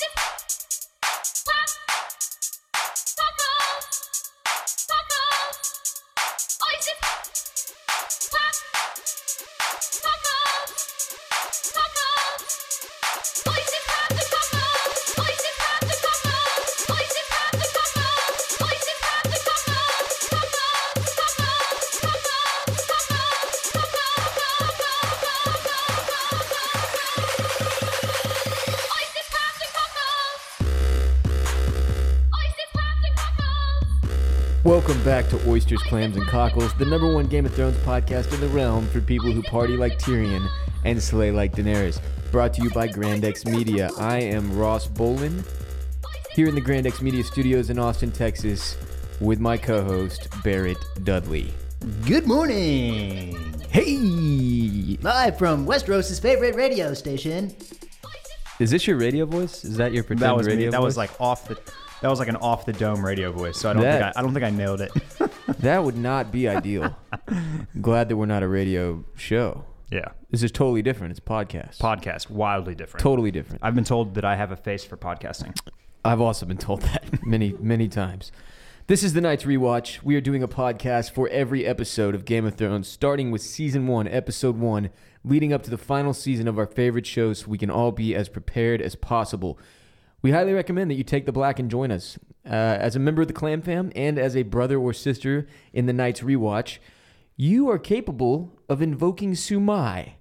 Music. Welcome back to Oysters, Clams, and Cockles, the number one Game of Thrones podcast in the realm for people who party like Tyrion and slay like Daenerys. Brought to you by Grandex Media. I am Ross Bolen, here in the Grandex Media studios in Austin, Texas, with my co host, Barrett Dudley. Good morning. Hey! Live from Westeros' favorite radio station. Is this your radio voice? Is that your pretend That was me. radio That was like off the. That was like an off the dome radio voice. So I don't That- think I, I don't think I nailed it. That would not be ideal. Glad that we're not a radio show. yeah. This is totally different. It's a podcast. Podcast wildly different. totally different. I've been told that I have a face for podcasting. I've also been told that many, many times. This is the Night's Rewatch. We are doing a podcast for every episode of Game of Thrones, starting with season one, episode one, leading up to the final season of our favorite show so we can all be as prepared as possible. We highly recommend that you take the black and join us. Uh, as a member of the Clam Fam and as a brother or sister in the Night's Rewatch, you are capable of invoking Sumai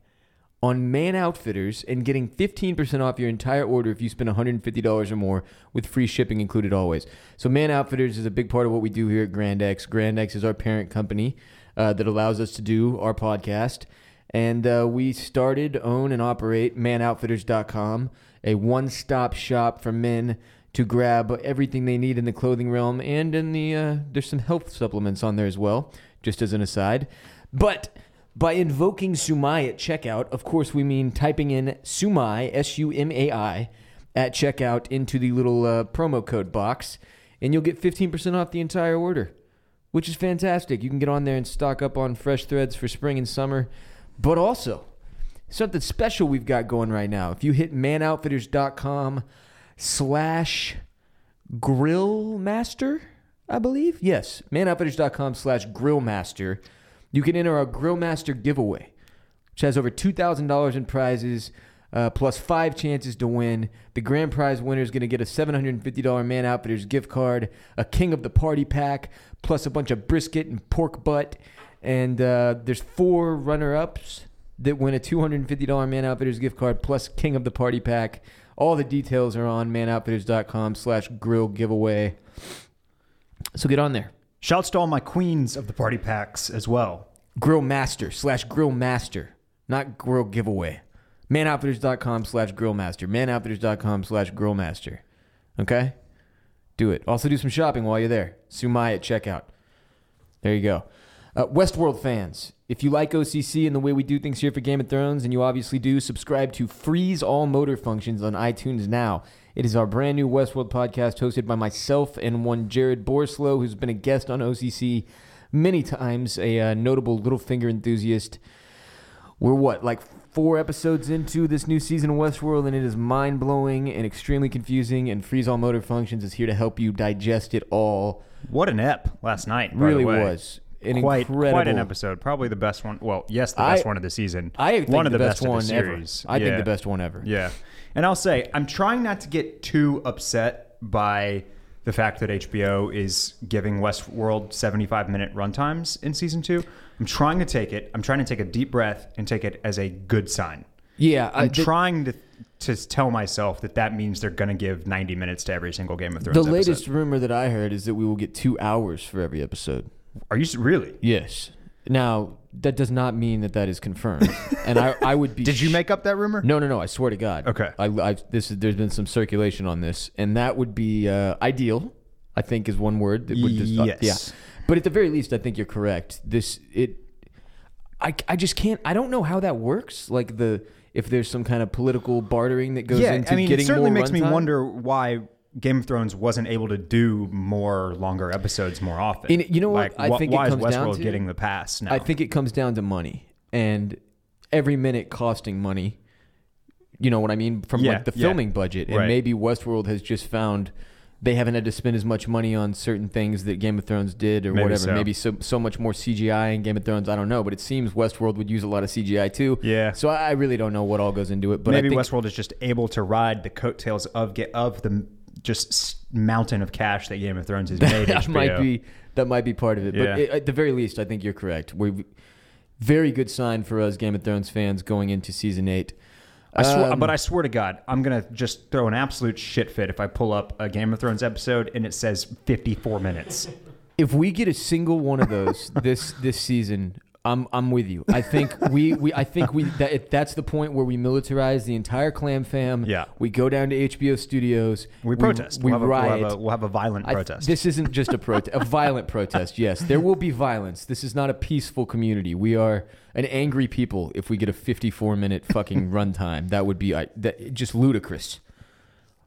on Man Outfitters and getting 15% off your entire order if you spend $150 or more with free shipping included always. So Man Outfitters is a big part of what we do here at Grandex. Grand X is our parent company uh, that allows us to do our podcast. And uh, we started, own, and operate manoutfitters.com, a one-stop shop for men to grab everything they need in the clothing realm and in the uh, there's some health supplements on there as well just as an aside. But by invoking sumai at checkout of course we mean typing in sumai s-u-m-a-i at checkout into the little uh, promo code box and you'll get 15% off the entire order which is fantastic. You can get on there and stock up on fresh threads for spring and summer but also something special we've got going right now. If you hit manoutfitters.com slash grill master i believe? Yes manoutfitters.com slash grill master you can enter our grill master giveaway which has over $2000 in prizes uh, plus five chances to win. The grand prize winner is going to get a $750 man outfitters gift card a king of the party pack plus a bunch of brisket and pork butt and uh, there's four runner-ups that win a $250 man outfitters gift card plus king of the party pack all the details are on manoutfitters.com slash grill giveaway. So get on there. Shouts to all my queens of the party packs as well. grill master slash grill master not grill giveaway. manoutfitters.com slash grill master. manoutfitters.com slash grill master. Okay? Do it. Also do some shopping while you're there. Sumai at checkout. There you go. Uh, Westworld fans, if you like OCC and the way we do things here for Game of Thrones, and you obviously do, subscribe to Freeze All Motor Functions on iTunes now. It is our brand new Westworld podcast hosted by myself and one Jared Borslow, who's been a guest on OCC many times, a uh, notable Littlefinger enthusiast. We're what, like four episodes into this new season of Westworld, and it is mind blowing and extremely confusing. And Freeze All Motor Functions is here to help you digest it all. What an ep last night. Really was an quite incredible quite an episode. Probably the best one. Well, yes, the I- best one of the season. I think one of the, the, best, of one the ever. I think Yeah. the best one ever. Yeah. And I'll say, I'm trying not to get too upset by the fact that HBO is giving Westworld 75 minute runtimes in season two. I'm trying to take it, I'm trying to take a deep breath and take it as a good sign. Yeah, I, I'm the, trying to to tell myself that that means they're going to give 90 minutes to every single Game of Thrones the episode. latest rumor that I heard is that we will get two hours for every episode. Are you really? Yes. Now that does not mean that that is confirmed, and I, I would be. Did you make up that rumor? No, no, no. I swear to God. Okay. I, I this is there's been some circulation on this, and that would be uh, ideal. I think is one word. That would just, uh, yeah. But at the very least, I think you're correct. This it. I, I just can't. I don't know how that works. Like the if there's some kind of political bartering that goes yeah, into I mean, getting it certainly more makes me wonder why Game of Thrones wasn't able to do more longer episodes more often. And you know what? Like, I wh- think it why comes is down Westworld to- getting the pass now? I think it comes down to money and every minute costing money You know what I mean? From Yeah, like the yeah. filming budget, and Right. maybe Westworld has just found they haven't had to spend as much money on certain things that Game of Thrones did, or Maybe whatever. so. Maybe so so much more CGI in Game of Thrones. I don't know, but it seems Westworld would use a lot of CGI too. Yeah. So I I really don't know what all goes into it, but Maybe I think, Westworld is just able to ride the coattails of get of the just mountain of cash that Game of Thrones has made. that HBO. might be that might be part of it. Yeah. But it, at the very least, I think you're correct. We very good sign for us Game of Thrones fans going into season eight. I swear, Um, but I swear to God, I'm gonna just throw an absolute shit fit if I pull up a Game of Thrones episode and it says 54 minutes. if we get a single one of those this this season, I'm I'm with you. I think we, we I think we that if that's the point where we militarize the entire clam fam. Yeah. We go down to HBO studios. We protest. We, we'll, have a, we'll, have a, we'll have a violent I- protest. this isn't just a protest, a violent protest. Yes, there will be violence. This is not a peaceful community. We are an angry people. If we get a 54 minute fucking runtime, that would be uh, that, just ludicrous.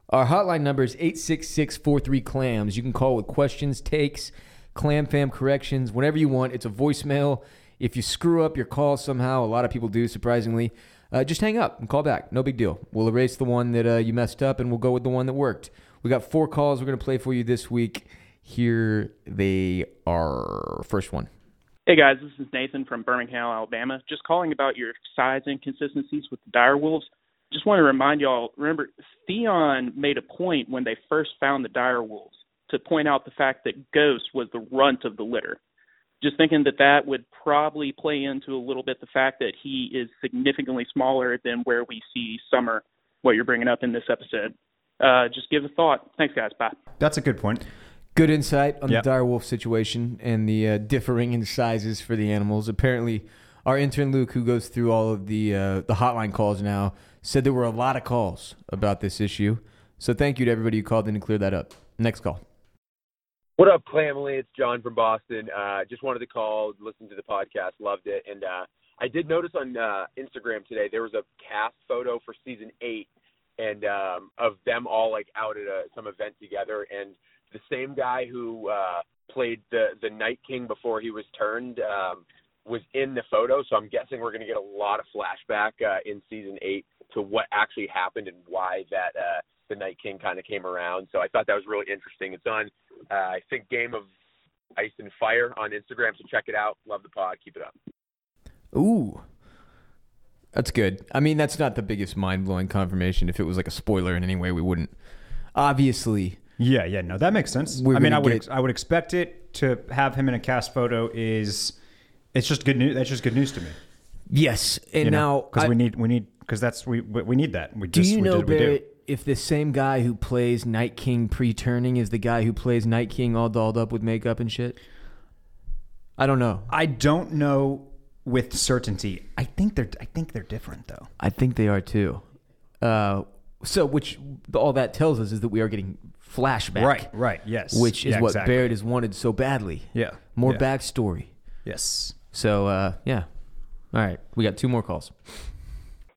Our hotline number is 866 clams. You can call with questions, takes, clam fam corrections, whenever you want. It's a voicemail. If you screw up your call somehow, a lot of people do, surprisingly, uh, just hang up and call back. No big deal. We'll erase the one that uh, you messed up and we'll go with the one that worked. We got four calls we're going to play for you this week. Here they are. First one. Hey guys, this is Nathan from Birmingham, Alabama. Just calling about your size inconsistencies with the dire wolves. Just want to remind y'all. Remember, Theon made a point when they first found the dire wolves to point out the fact that Ghost was the runt of the litter. Just thinking that that would probably play into a little bit the fact that he is significantly smaller than where we see Summer. What you're bringing up in this episode. Uh, just give a thought. Thanks, guys. Bye. That's a good point. Good insight on Yep. the direwolf situation and the uh, differing in sizes for the animals. Apparently, our intern Luke, who goes through all of the uh, the hotline calls now, said there were a lot of calls about this issue. So thank you to everybody who called in to clear that up. Next call. What up, Clamley? It's John from Boston. Uh, just wanted to call, listen to the podcast, loved it, and uh, I did notice on uh, Instagram today there was a cast photo for season eight, and um, of them all like out at a, some event together, and the same guy who uh, played the the Night King before he was turned um, was in the photo. So I'm guessing we're going to get a lot of flashback uh, in season eight to what actually happened and why that uh, the Night King kind of came around. So I thought that was really interesting. It's on uh, I think Game of Ice and Fire on Instagram, so check it out. Love the pod. Keep it up. Ooh. That's good. I mean, that's not the biggest mind blowing confirmation. If it was like a spoiler in any way, we wouldn't. Obviously, Yeah, yeah, no, that makes sense. I mean, I would, get- I would expect it to have him in a cast photo. Is it's just good news? That's just good news to me. yes. And you now, because we need, we need, because that's we, we we need that. We do you we know, did what we do. Barrett, if the same guy who plays Night King pre turning is the guy who plays Night King all dolled up with makeup and shit? I don't know. I don't know with certainty. I think they're, I think they're different though. I think they are too. Uh, so, which all that tells us is that we are getting flashback, Right, right, yes, Which is Yeah, what exactly. Barrett has wanted so badly. Yeah, More yeah. backstory. Yes. So, uh, yeah. All right, we got two more calls.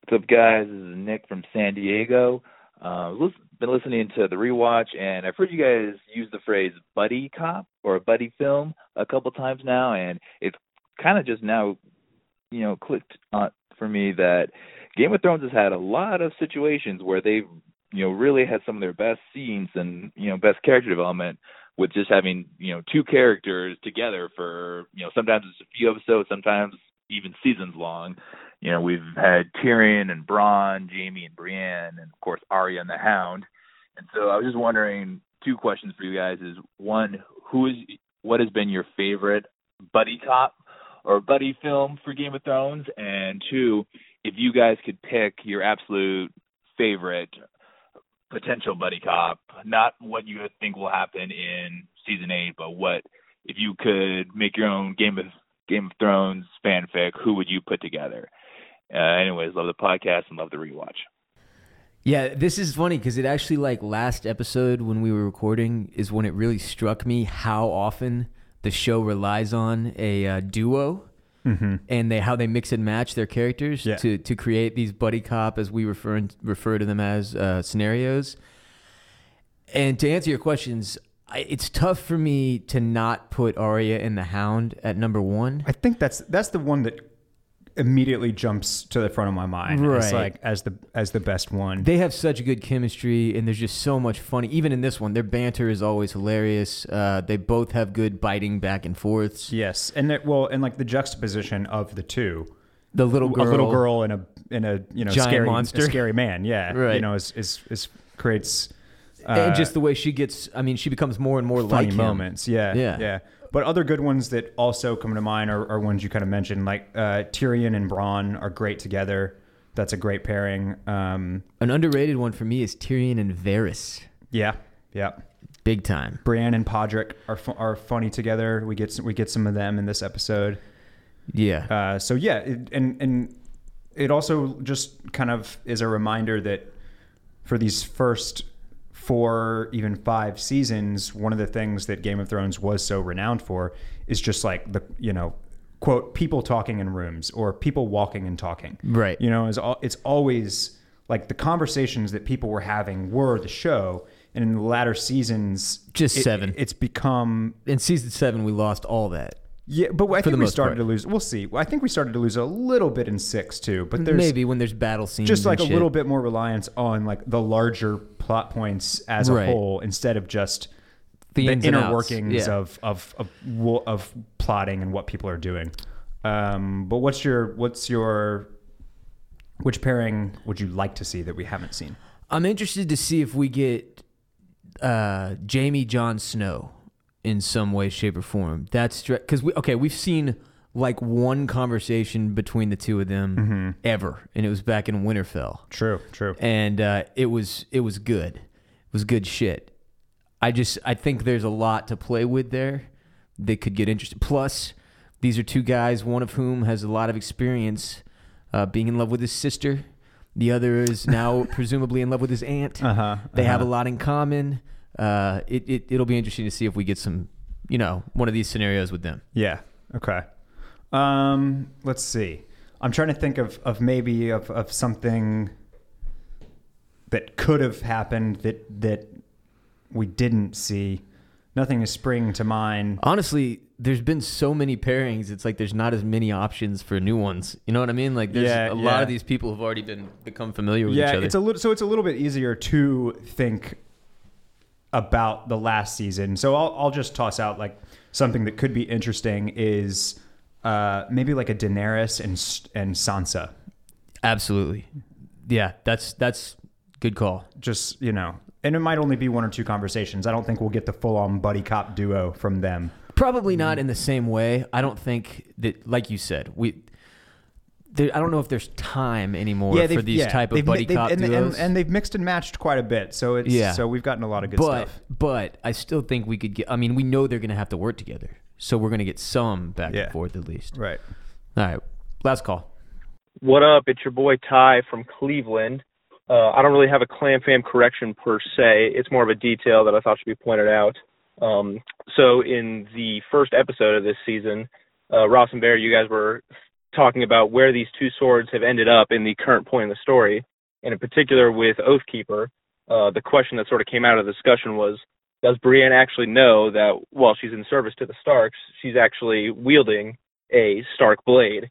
What's up, guys? This is Nick from San Diego. Uh, been listening to the rewatch, and I've heard you guys use the phrase "buddy cop" or "buddy film" a couple times now, and it's kind of just now, you know, clicked on for me that Game of Thrones has had a lot of situations where they've, you know, really had some of their best scenes and you know best character development with just having you know two characters together for you know sometimes it's a few episodes, sometimes even seasons long. You know, we've had Tyrion and Bronn, Jaime and Brienne, and of course Arya and the Hound. And so I was just wondering, two questions for you guys: is one, who is what has been your favorite buddy cop or buddy film for Game of Thrones, and two, if you guys could pick your absolute favorite potential buddy cop, not what you think will happen in season eight, but what if you could make your own Game of Game of Thrones fanfic, who would you put together? Uh, anyways, love the podcast and love the rewatch. Yeah, this is funny because it actually like last episode when we were recording is when it really struck me how often the show relies on a uh, duo and they how they mix and match their characters Yeah. to to create these buddy cop as we refer refer to them as uh, scenarios. And to answer your questions, I, it's tough for me to not put Arya and the Hound at number one. I think that's that's the one that immediately jumps to the front of my mind. It's Right. like as the as the best one. They have such good chemistry, and there's just so much funny. Even in this one, their banter is always hilarious. Uh, they both have good biting back and forths. yes, and that well, and like the juxtaposition of the two, The little girl, a little girl and a in a you know Giant scary monster. scary man. Yeah, Right. You know, is is, is creates uh, and just the way she gets. I mean, she becomes more and more funny like him. moments. Yeah, Yeah. yeah. But other good ones that also come to mind are, are ones you kind of mentioned, like uh, Tyrion and Bronn are great together. That's a great pairing. Um, An underrated one for me is Tyrion and Varys. yeah, yeah. Big time. Brienne and Podrick are fu- are funny together. We get some, we get some of them in this episode. Yeah. Uh, so yeah, it, and and it also just kind of is a reminder that for these first four, even five seasons, one of the things that Game of Thrones was so renowned for is just like the you know quote people talking in rooms or people walking and talking. Right. You know, it's al- it's always like the conversations that people were having were the show. And in the latter seasons, Just it- seven. It's become in season seven, we lost all that. Yeah, but I think we started part. to lose. We'll see. I think we started to lose a little bit in six too. But there's Maybe when there's battle scenes, just like a shit. little bit more reliance on like the larger plot points as a whole instead of just The the, inner workings yeah. of, of of of plotting and what people are doing. Um, but what's your what's your which pairing would you like to see that we haven't seen? I'm interested to see if we get uh, Jaime Jon Snow in some way, shape, or form. That's because we okay. We've seen like one conversation between the two of them Mm-hmm. ever, and it was back in Winterfell, True, true. and uh, it was it was good. It was good shit. I just I think there's a lot to play with there that could get interesting. Plus, these are two guys, one of whom has a lot of experience uh, being in love with his sister. The other is now presumably in love with his aunt. Uh-huh, They have a uh-huh. lot in common. Uh, it, it it'll be interesting to see if we get some, you know, one of these scenarios with them. Yeah. Okay. Um, let's see. I'm trying to think of, of maybe of, of something that could have happened that that we didn't see. Nothing is springing to mind. Honestly, there's been so many pairings. It's like there's not as many options for new ones. You know what I mean? Like there's Yeah, a yeah. lot of these people have already been become familiar with each Yeah, other. it's a little so it's a little bit easier to think about the last season. So I'll I'll just toss out like something that could be interesting is uh, maybe like a Daenerys and and Sansa. Absolutely. Yeah, that's that's good call. just you know and it might only be one or two conversations i don't think we'll get the full-on buddy cop duo from them Probably not in the same way. I don't think that, like you said, we. There, I don't know if there's time anymore for these yeah, type of buddy they've- cop and, and, and they've mixed and matched quite a bit so it's Yeah. so we've gotten a lot of good but stuff but I still think we could get. I mean, we know they're going to have to work together, so we're going to get some back Yeah. and forth at least. right All right, last call. What up? It's your boy Ty from Cleveland. Uh, I don't really have a clam fam correction per se. It's more of a detail that I thought should be pointed out. Um, so in the first episode of this season, uh, Ross and Bear, you guys were talking about where these two swords have ended up in the current point in the story, and in particular with Oathkeeper. Uh, the question that sort of came out of the discussion was, does Brienne actually know that while she's in service to the Starks, she's actually wielding a Stark blade?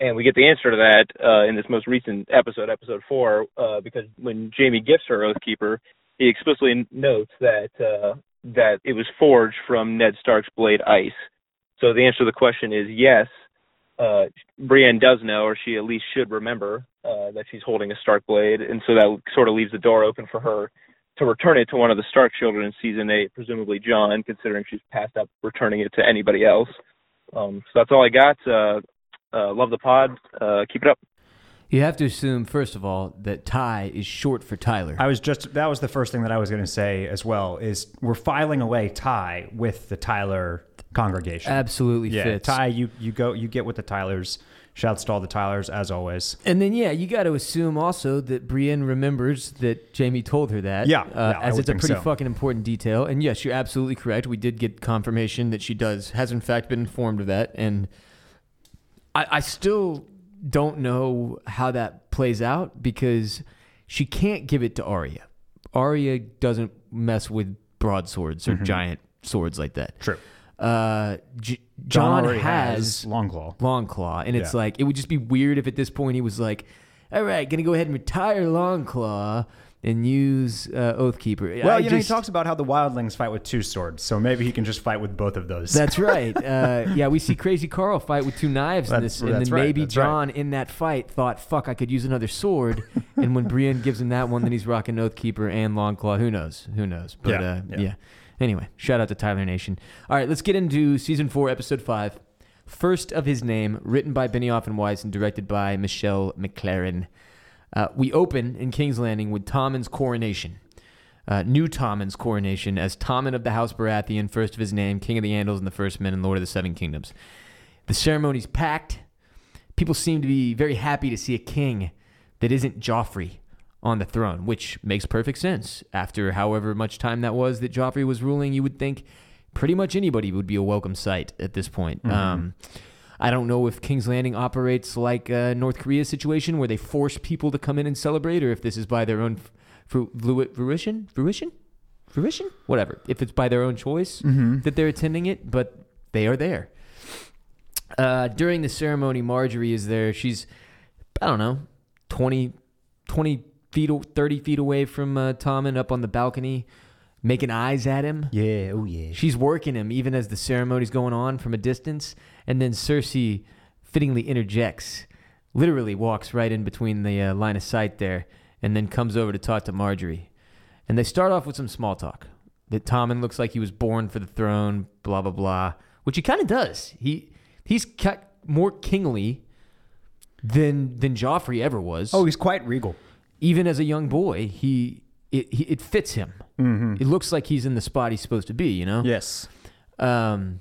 and we get the answer to that uh, in this most recent episode, episode four, uh, because when Jaime gifts her Oathkeeper, he explicitly notes that uh, that it was forged from Ned Stark's blade Ice. So the answer to the question is yes. Uh, Brienne does know, or she at least should remember, uh, that she's holding a Stark blade, and so that sort of leaves the door open for her to return it to one of the Stark children in season eight, presumably Jon, considering she's passed up returning it to anybody else. Um, so that's all I got. Uh, uh, love the pod. Uh, keep it up. You have to assume first of all that Ty is short for Tyler. i was just that was the first thing that i was going to say as well is we're filing away ty with the tyler congregation Absolutely yeah fits. ty you you go you get with the tylers shouts to all the tylers as always And then, yeah, you got to assume also that Brienne remembers that Jaime told her that. Yeah, uh, yeah, as would it's a pretty so. fucking important detail. And yes, you're absolutely correct. We did get confirmation that she does has in fact been informed of that. And I, I still don't know how that plays out because she can't give it to Arya. Arya doesn't mess with broadswords or giant swords like that. True. Uh, J- Jon, already has, Longclaw. Longclaw, and it's Yeah. like it would just be weird if at this point he was like, "All right, gonna go ahead and retire Longclaw and use uh, Oathkeeper." Well, I you know, he talks about how the wildlings fight with two swords, so maybe he can just fight with both of those. That's right. Uh, yeah, we see Crazy Karl fight with two knives in this, and then right, maybe that's right. Jon in that fight thought, "Fuck, I could use another sword." and when Brienne gives him that one, then he's rocking Oathkeeper and Longclaw. Who knows? Who knows? But Yeah, uh, yeah. yeah. Anyway, shout out to Tyler Nation. All right, let's get into season four, episode five. First of his name, written by Benioff and Weiss and directed by Michelle MacLaren. Uh, we open in King's Landing with Tommen's coronation. Uh, new Tommen's coronation as Tommen of the House Baratheon, first of his name, King of the Andals and the First Men and Lord of the Seven Kingdoms. The ceremony's packed. People seem to be very happy to see a king that isn't Joffrey on the throne, which makes perfect sense. After however much time that was that Joffrey was ruling, you would think pretty much anybody would be a welcome sight at this point. Um, I don't know if King's Landing operates like uh, North Korea situation where they force people to come in and celebrate, or if this is by their own fru- flu- fruition, fruition, fruition, whatever. If it's by their own choice that they're attending it, but they are there. Uh, during the ceremony, Margaery is there. She's, I don't know, 20, 20 feet, 30 feet away from uh, Tommen up on the balcony, making eyes at him. yeah, oh yeah. She's working him even as the ceremony's going on from a distance. And then Cersei fittingly interjects, literally walks right in between the uh, line of sight there, and then comes over to talk to Margaery. And they start off with some small talk. That Tommen looks like he was born for the throne, blah, blah, blah, which he kind of does. He He's cut more kingly than than Joffrey ever was. Oh, he's quite regal. Even as a young boy, he it, he, it fits him. Mm-hmm. It looks like he's in the spot he's supposed to be, you know? Yes. Um,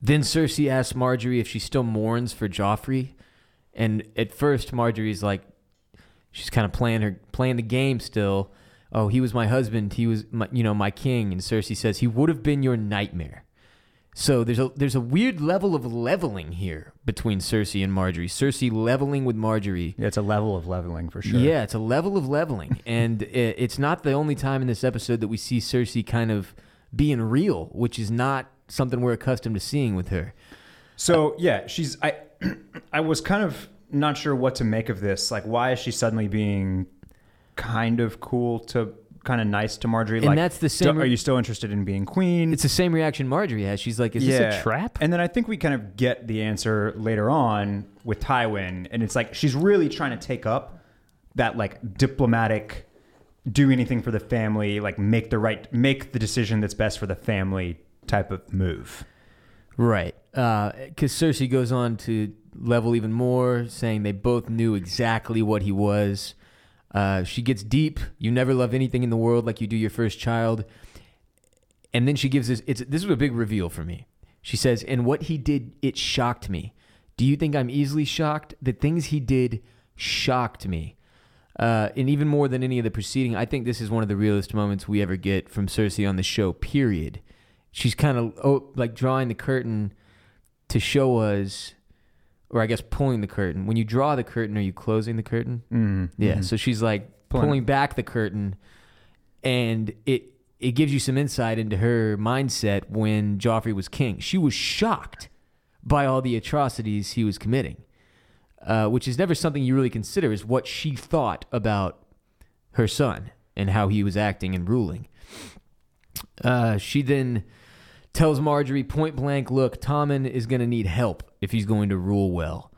then Cersei asks Margaery if she still mourns for Joffrey, and at first Margaery's like, she's kind of playing her playing the game still. Oh, he was my husband. He was my, you know my king. And Cersei says he would have been your nightmare. So there's a there's a weird level of leveling here between Cersei and Margaery. Cersei leveling with Margaery. Yeah, it's a level of leveling for sure. Yeah, it's a level of leveling, and i- it's not the only time in this episode that we see Cersei kind of being real, which is not something we're accustomed to seeing with her. So yeah, she's I I was kind of not sure what to make of this. Like why is she suddenly being kind of cool to kind of nice to Margaery? And like that's the same- are you still interested in being queen? It's the same reaction Margaery has. She's like, "Is this a trap?" And then I think we kind of get the answer later on with Tywin, and it's like she's really trying to take up that like diplomatic, do anything for the family, like make the right, make the decision that's best for the family type of move. Right. Uh, because Cersei goes on to level even more, saying they both knew exactly what he was. Uh, she gets deep. You never love anything in the world like you do your first child. And then she gives this. It's this was a big reveal for me. She says, "And what he did, it shocked me. Do you think I'm easily shocked? The things he did shocked me." Uh, and even more than any of the preceding, I think this is one of the realest moments we ever get from Cersei on the show. Period. She's kind of oh, like drawing the curtain to show us, or I guess pulling the curtain. When you draw the curtain, are you closing the curtain? Mm, Yeah. So she's like Pulling- pulling back the curtain, and it it gives you some insight into her mindset when Joffrey was king. She was shocked by all the atrocities he was committing, uh, which is never something you really consider. Is what she thought about her son and how he was acting and ruling. Uh, she then tells Margaery point blank, "Look, Tommen is going to need help if he's going to rule well."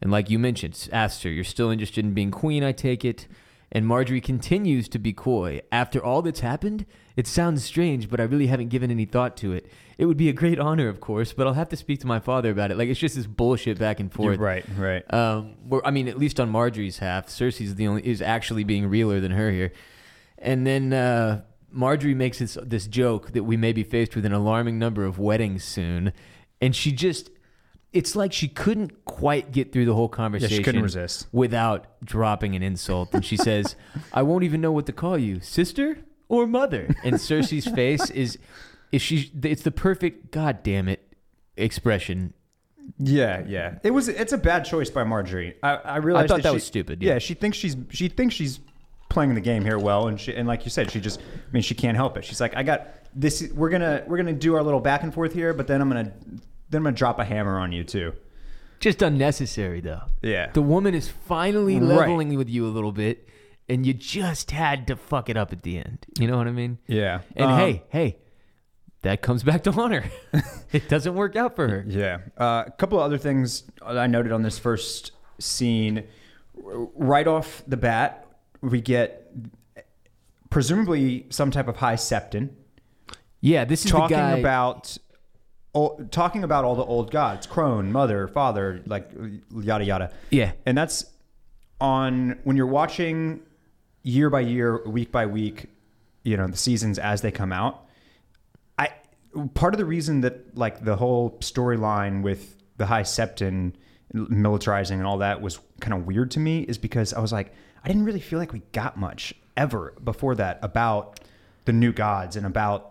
And like you mentioned, asked her, "You're still interested in being queen, I take it." And Margaery continues to be coy. After all that's happened, it sounds strange, but I really haven't given any thought to it. It would be a great honor, of course, but I'll have to speak to my father about it. Like it's just this bullshit back and forth. right, right. Um, where, I mean, at least on Margaery's half, Cersei's the only is actually being realer than her here. And then uh, Margaery makes this this joke that we may be faced with an alarming number of weddings soon, and she just. It's like she couldn't quite get through the whole conversation. Yeah, she couldn't resist. without dropping an insult, and she says, "I won't even know what to call you, sister or mother." And Cersei's face is, is she? It's the perfect "God damn it" expression Yeah, yeah. It was. It's a bad choice by Margaery. I, I realized thought that she- was stupid, yeah. Yeah. she thinks she's she thinks she's playing the game here well, and she, and like you said, she just, I mean, she can't help it. She's like, I got this. We're gonna we're gonna do our little back and forth here, but then I'm gonna then I'm gonna drop a hammer on you too. Just unnecessary though. Yeah. The woman is finally Right. leveling with you a little bit, and you just had to fuck it up at the end. You know what I mean? Yeah. And Um, hey, hey, that comes back to honor. it doesn't work out for her. Yeah. Uh, a couple of other things I noted on this first scene. Right off the bat, we get presumably some type of high septon Yeah, this is talking the guy. about talking about all the old gods, crone, mother, father, like yada yada. Yeah. And that's on when you're watching year by year, week by week, you know, the seasons as they come out. I part of the reason that like the whole storyline with the high septon militarizing and all that was kind of weird to me is because I was like I didn't really feel like we got much ever before that about the new gods and about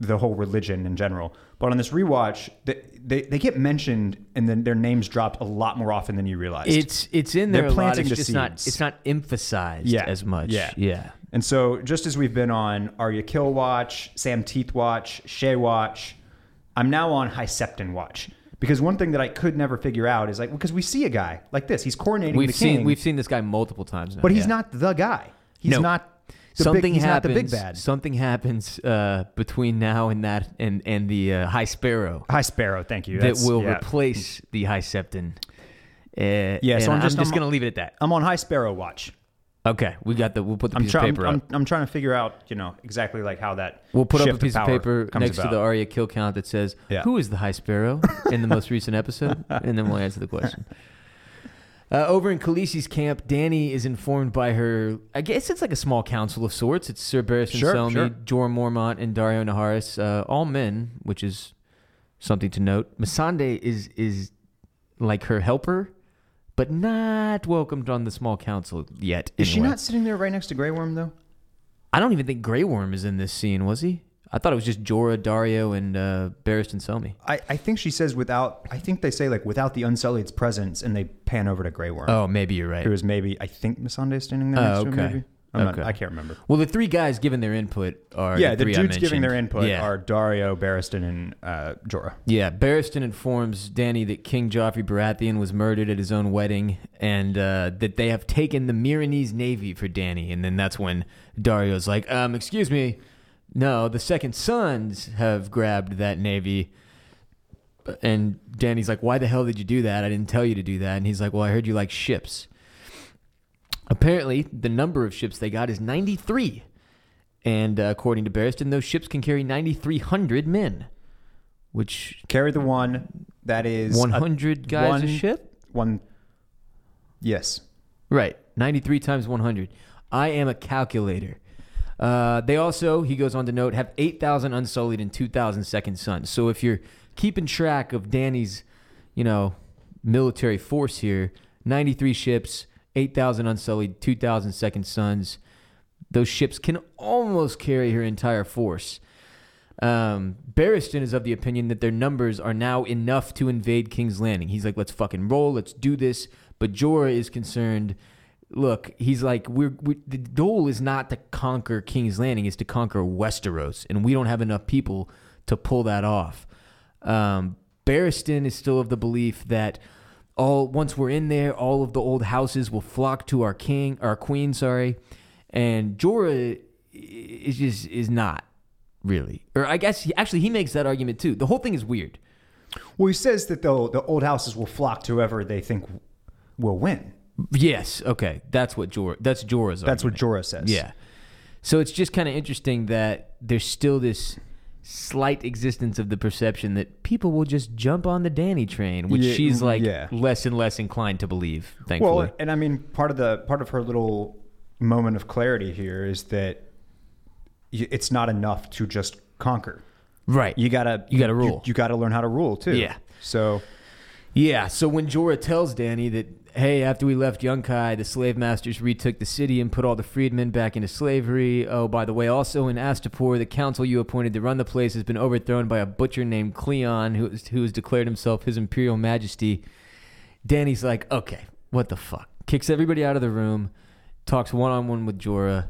the whole religion in general. But on this rewatch, they, they, they get mentioned and then their names dropped a lot more often than you realized. It's it's in They're there a lot. planting It's the just not seeds. it's not emphasized Yeah. as much. Yeah. yeah. And so, just as we've been on Arya Kill Watch, Sam Teeth Watch, Shae Watch, I'm now on High Septon Watch. Because one thing that I could never figure out is like, because we see a guy like this, he's coronating We've the seen king, we've seen this guy multiple times now. but he's yeah. not the guy. He's No. not the something big, he's happens. not the big bad. Something happens uh, between now and that and and the uh, High Sparrow High Sparrow, thank you. that That's- will yeah. replace the High Septon. Uh, Yeah, so I'm just- I'm- gonna leave it at that. I'm on High Sparrow Watch. Okay, we got the. We'll put the I'm, piece try- of I'm, paper I'm. I'm trying to figure out, you know, exactly like how that. We'll put up a shift piece of power paper comes next to about. the Arya kill count that says, Yeah. "Who is the High Sparrow?" in the most recent episode, and then we'll answer the question. Uh, over in Khaleesi's camp, Dany is informed by her. I guess it's like a small council of sorts. It's Sir Barristan Sure, Selmy, sure. Jorah Mormont, and Daario Naharis, uh, all men, which is something to note. Missandei is is like her helper, but not welcomed on the small council yet. Is she anyway. not sitting there right next to Grey Worm, though? I don't even think Grey Worm is in this scene, was he? I thought it was just Jorah, Daario, and uh, Barristan Selmy. I, I think she says without, I think they say like without the Unsullied's presence, and they pan over to Grey Worm. Oh, maybe you're right. It was maybe, I think Missandei standing there Oh, next to him, okay. maybe? I'm Okay. not, I can't remember. Well, the three guys giving their input are yeah, the, the dudes giving their input yeah. are Daario, Barristan, and uh, Jorah. Yeah, Barristan informs Dany that King Joffrey Baratheon was murdered at his own wedding, and uh, that they have taken the Meereenese navy for Dany. And then that's when Daario's like, "Um, excuse me, no, the Second Sons have grabbed that navy." And Dany's like, "Why the hell did you do that? I didn't tell you to do that." And he's like, "Well, I heard you like ships." Apparently, the number of ships they got is 93. And uh, according to Barristan, those ships can carry 9,300 men, which Carry the one that is a- 100 guys one- a ship? One. Yes. Right. 93 times 100. I am a calculator. Uh, they also, he goes on to note, have 8,000 unsullied and 2,000 second sons. So if you're keeping track of Dany's, you know, military force here, 93 ships, 8,000 unsullied, 2,000 second sons. Those ships can almost carry her entire force. Um, Barristan is of the opinion that their numbers are now enough to invade King's Landing. He's like, let's fucking roll, let's do this. But Jorah is concerned. Look, he's like, we're, we the goal is not to conquer King's Landing, it's to conquer Westeros, and we don't have enough people to pull that off. Um, Barristan is still of the belief that all once we're in there, all of the old houses will flock to our king, our queen, sorry, and Jorah is just is not really, or I guess he, actually he makes that argument too. The whole thing is weird. Well, he says that the the old houses will flock to whoever they think will win. Yes, okay, that's what Jorah. That's Jorah's. That's what. Jorah says. Yeah. So it's just kind of interesting that there's still this slight existence of the perception that people will just jump on the Dany train, which Yeah, she's like yeah. less and less inclined to believe. Thankfully. Well, and I mean, part of the part of her little moment of clarity here is that it's not enough to just conquer. right. You gotta You gotta rule. You, gotta learn how to rule too. Yeah. So Yeah, so when Jorah tells Dany that, hey, after we left Yunkai, the slave masters retook the city and put all the freedmen back into slavery. Oh, by the way, also in Astapor, the council you appointed to run the place has been overthrown by a butcher named Cleon, who, who has declared himself his imperial majesty. Dany's like, okay, what the fuck? Kicks everybody out of the room talks one on one with Jorah,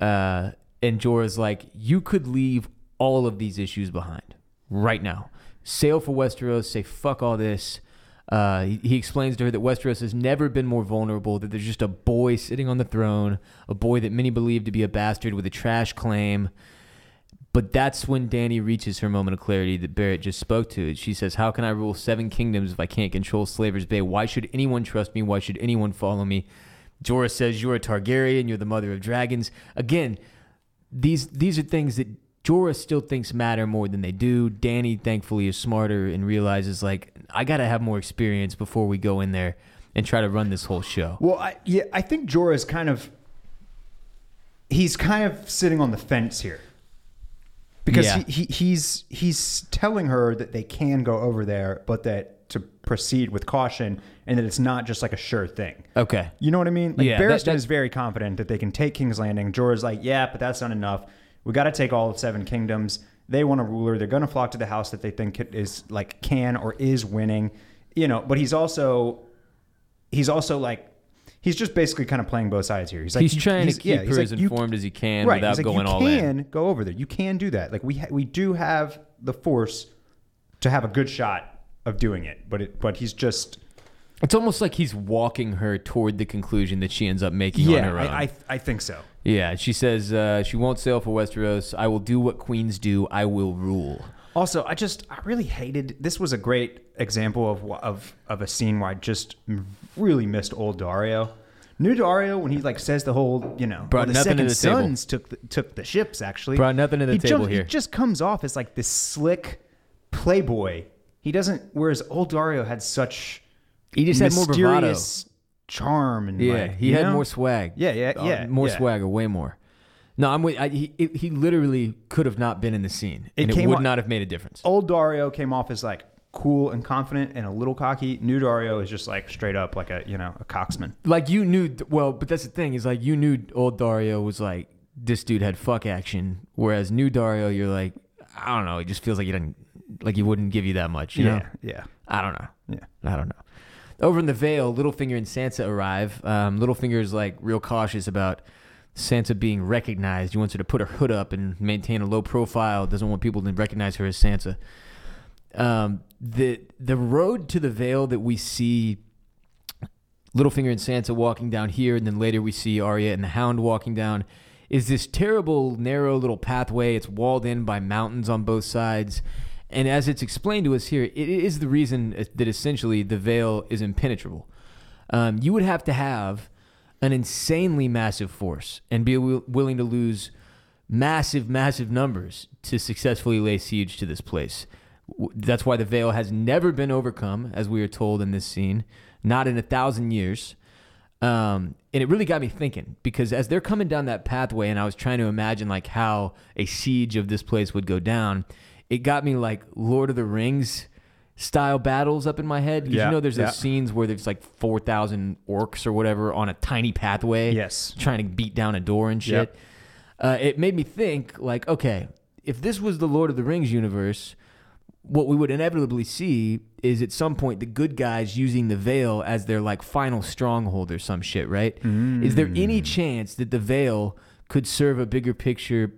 uh, and Jorah's like, "You could leave all of these issues behind right now. Sail for Westeros. Say fuck all this." Uh, he, he explains to her that Westeros has never been more vulnerable. That there's just a boy sitting on the throne, a boy that many believe to be a bastard with a trash claim. But that's when Dany reaches her moment of clarity that Barrett just spoke to. She says, How can I rule seven kingdoms if I can't control Slaver's Bay? Why should anyone trust me? Why should anyone follow me? Jorah says, You're a Targaryen, you're the mother of dragons. Again, these these are things that Jorah still thinks matter more than they do. Dany, thankfully, is smarter and realizes, like, I got to have more experience before we go in there and try to run this whole show. Well, I, yeah, I think Jorah is kind of he's kind of sitting on the fence here because Yeah. he, he he's he's telling her that they can go over there, but that to proceed with caution and that it's not just like a sure thing. Okay. You know what I mean? Like Yeah, that- Barristan that- is very confident that they can take King's Landing. Jorah's like, yeah, but that's not enough. We got to take all of Seven Kingdoms. They want a ruler. They're going to flock to the house that they think is like can or is winning. You know, but he's also he's also like he's just basically kind of playing both sides here. He's like He's trying to keep yeah, her he's as like, you- informed as he can right, without he's like, going you all in. can go over there. You can do that. Like we ha- we do have the force to have a good shot of doing it, but it but he's just It's almost like he's walking her toward the conclusion that she ends up making on her own. I, I I think so. Yeah, she says uh, she won't sail for Westeros. I will do what queens do. I will rule. Also, I just I really hated. This was a great example of of of a scene where I just really missed old Daario. New Daario when he like says the whole you know well, the nothing to second the table. sons took the, took the ships actually Brought nothing to the he table jumps- here. He just comes off as like this slick playboy. He doesn't. Whereas old Daario had such He just had more bravado. Charm and Yeah, like, he had know? more swag. Yeah, yeah, Uh, yeah, more yeah. or way more. No, I'm with. I, he he literally could have not been in the scene, It and it would not have made a difference. Old Daario came off as like cool and confident and a little cocky. New Daario is just like straight up like a you know a coxman. Like you knew. Well, but that's the thing is like you knew old Daario was like this dude had fuck action, whereas new Daario, you're like I don't know. It just feels like he doesn't like he wouldn't give you that much. You know? yeah. I don't know. Yeah. I don't know. Over in the Vale, Littlefinger and Sansa arrive. Um, Littlefinger's like real cautious about Sansa being recognized. He wants her to put her hood up and maintain a low profile. Doesn't want people to recognize her as Sansa. Um, the the road to the Vale that we see Littlefinger and Sansa walking down here, and then later we see Arya and the Hound walking down, is this terrible, narrow little pathway. It's walled in by mountains on both sides. And as it's explained to us here, it is the reason that essentially the Vale is impenetrable. Um, you would have to have an insanely massive force and be wi- willing to lose massive, massive numbers to successfully lay siege to this place. W- That's why the Vale has never been overcome, as we are told in this scene, not in a thousand years. Um, and it really got me thinking because as they're coming down that pathway, and I was trying to imagine like how a siege of this place would go down, it got me like Lord of the Rings style battles up in my head. 'Cause Yeah, you know, there's yeah. those scenes where there's like four thousand orcs or whatever on a tiny pathway, Yes. trying to beat down a door and shit. Yep. Uh, it made me think like, okay, if this was the Lord of the Rings universe, what we would inevitably see is at some point the good guys using the Vale as their like final stronghold or some shit, right? Is there Mm. any chance that the Vale could serve a bigger picture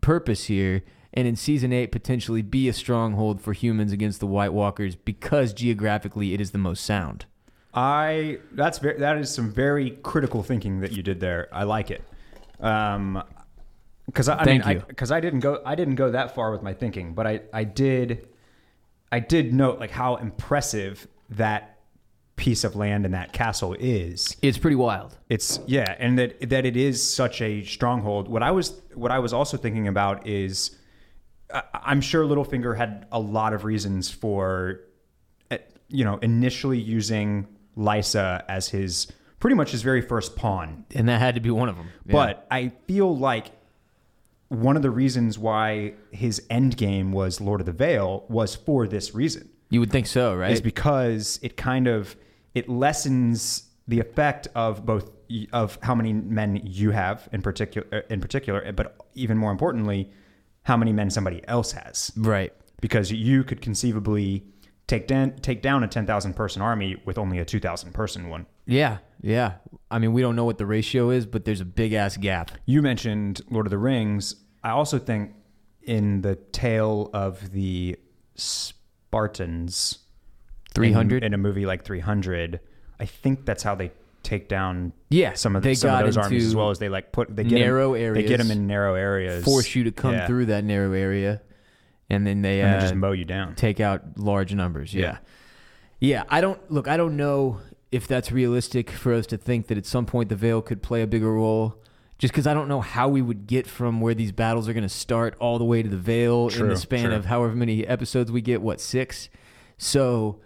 purpose here and in season 8 potentially be a stronghold for humans against the White Walkers because geographically it is the most sound? I that's very that is some very critical thinking that you did there. I like it. Um, because I, I Thank mean, you. because I, didn't go I didn't go that far with my thinking, but I I did I did note like how impressive that piece of land and that castle is. It's pretty wild. It's yeah, and that that it is such a stronghold. What I was what I was also thinking about is I, I'm sure Littlefinger had a lot of reasons for uh, you know initially using Lysa as his pretty much his very first pawn. And that had to be one of them. But I feel like one of the reasons why his end game was Lord of the Vale was for this reason you would think so, right? is because it kind of it lessens the effect of both of how many men you have in particular in particular but even more importantly how many men somebody else has right. because you could conceivably take down take down a 10,000 person army with only a 2,000 person one Yeah, yeah. I mean, we don't know what the ratio is, but there's a big ass gap. You mentioned Lord of the Rings. I also think in the tale of the Spartans, Three hundred. in, in a movie like 300, I think that's how they take down Yeah, some of the, some of those armies as well as they like put they get narrow They get them in narrow areas, Force you to come Yeah. through that narrow area, and then they and uh, then just mow you down. take out large numbers. Yeah. Yeah. yeah. I don't look. I don't know if that's realistic for us to think that at some point the Vale could play a bigger role. Just because I don't know how we would get from where these battles are going to start all the way to the Vale in the span true. of however many episodes we get. What six? So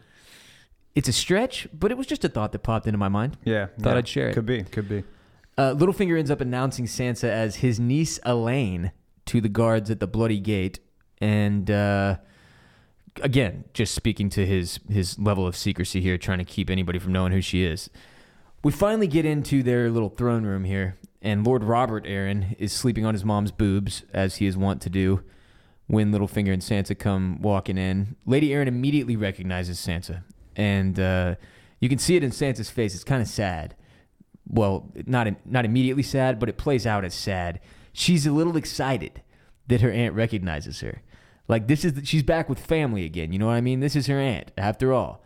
it's a stretch, but it was just a thought that popped into my mind. Yeah, Thought yeah. I'd share it. Could be, could be. Uh, Littlefinger ends up announcing Sansa as his niece Elaine to the guards at the Bloody Gate, and uh, again, just speaking to his his level of secrecy here, trying to keep anybody from knowing who she is. We finally get into their little throne room here, and Lord Robert Arryn is sleeping on his mom's boobs, as he is wont to do when Littlefinger and Sansa come walking in. Lady Arryn immediately recognizes Sansa, and uh, you can see it in Sansa's face. It's kind of sad well, not not immediately sad, but it plays out as sad. She's a little excited that her aunt recognizes her. Like this is the, she's back with family again. You know what I mean? This is her aunt after all.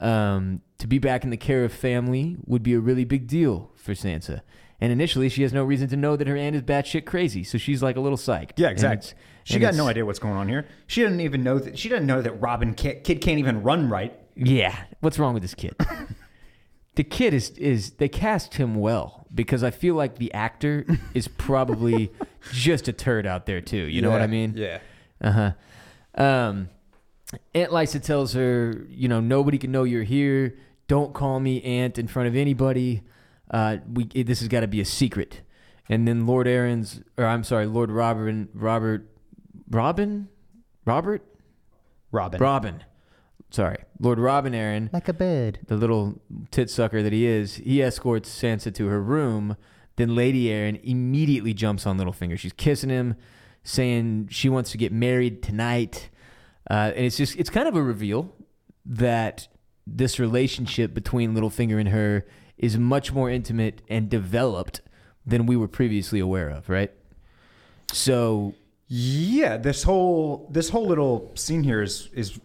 Um, to be back in the care of family would be a really big deal for Sansa. And initially, she has no reason to know that her aunt is batshit crazy, so she's like a little psyched. Yeah, exactly. She got no idea what's going on here. She didn't even know that. She didn't know that Robin can't, kid can't even run right. Yeah, what's wrong with this kid? the kid is is they cast him well because I feel like the actor is probably just a turd out there too. You know what I mean? Yeah. Uh huh. Um, Aunt Lysa tells her, you know, nobody can know you're here. Don't call me aunt in front of anybody. Uh, we this has got to be a secret. And then Lord Arryn's, or I'm sorry, Lord Robin, Robert, Robin, Robert, Robin. Robin. Sorry, Lord Robin Arryn Like a bird. the little tit sucker that he is, he escorts Sansa to her room. Then Lady Arryn immediately jumps on Littlefinger. She's kissing him, saying she wants to get married tonight. Uh, and it's just, it's kind of a reveal that this relationship between Littlefinger and her is much more intimate and developed than we were previously aware of, right? So, Yeah, this whole this whole little scene here is is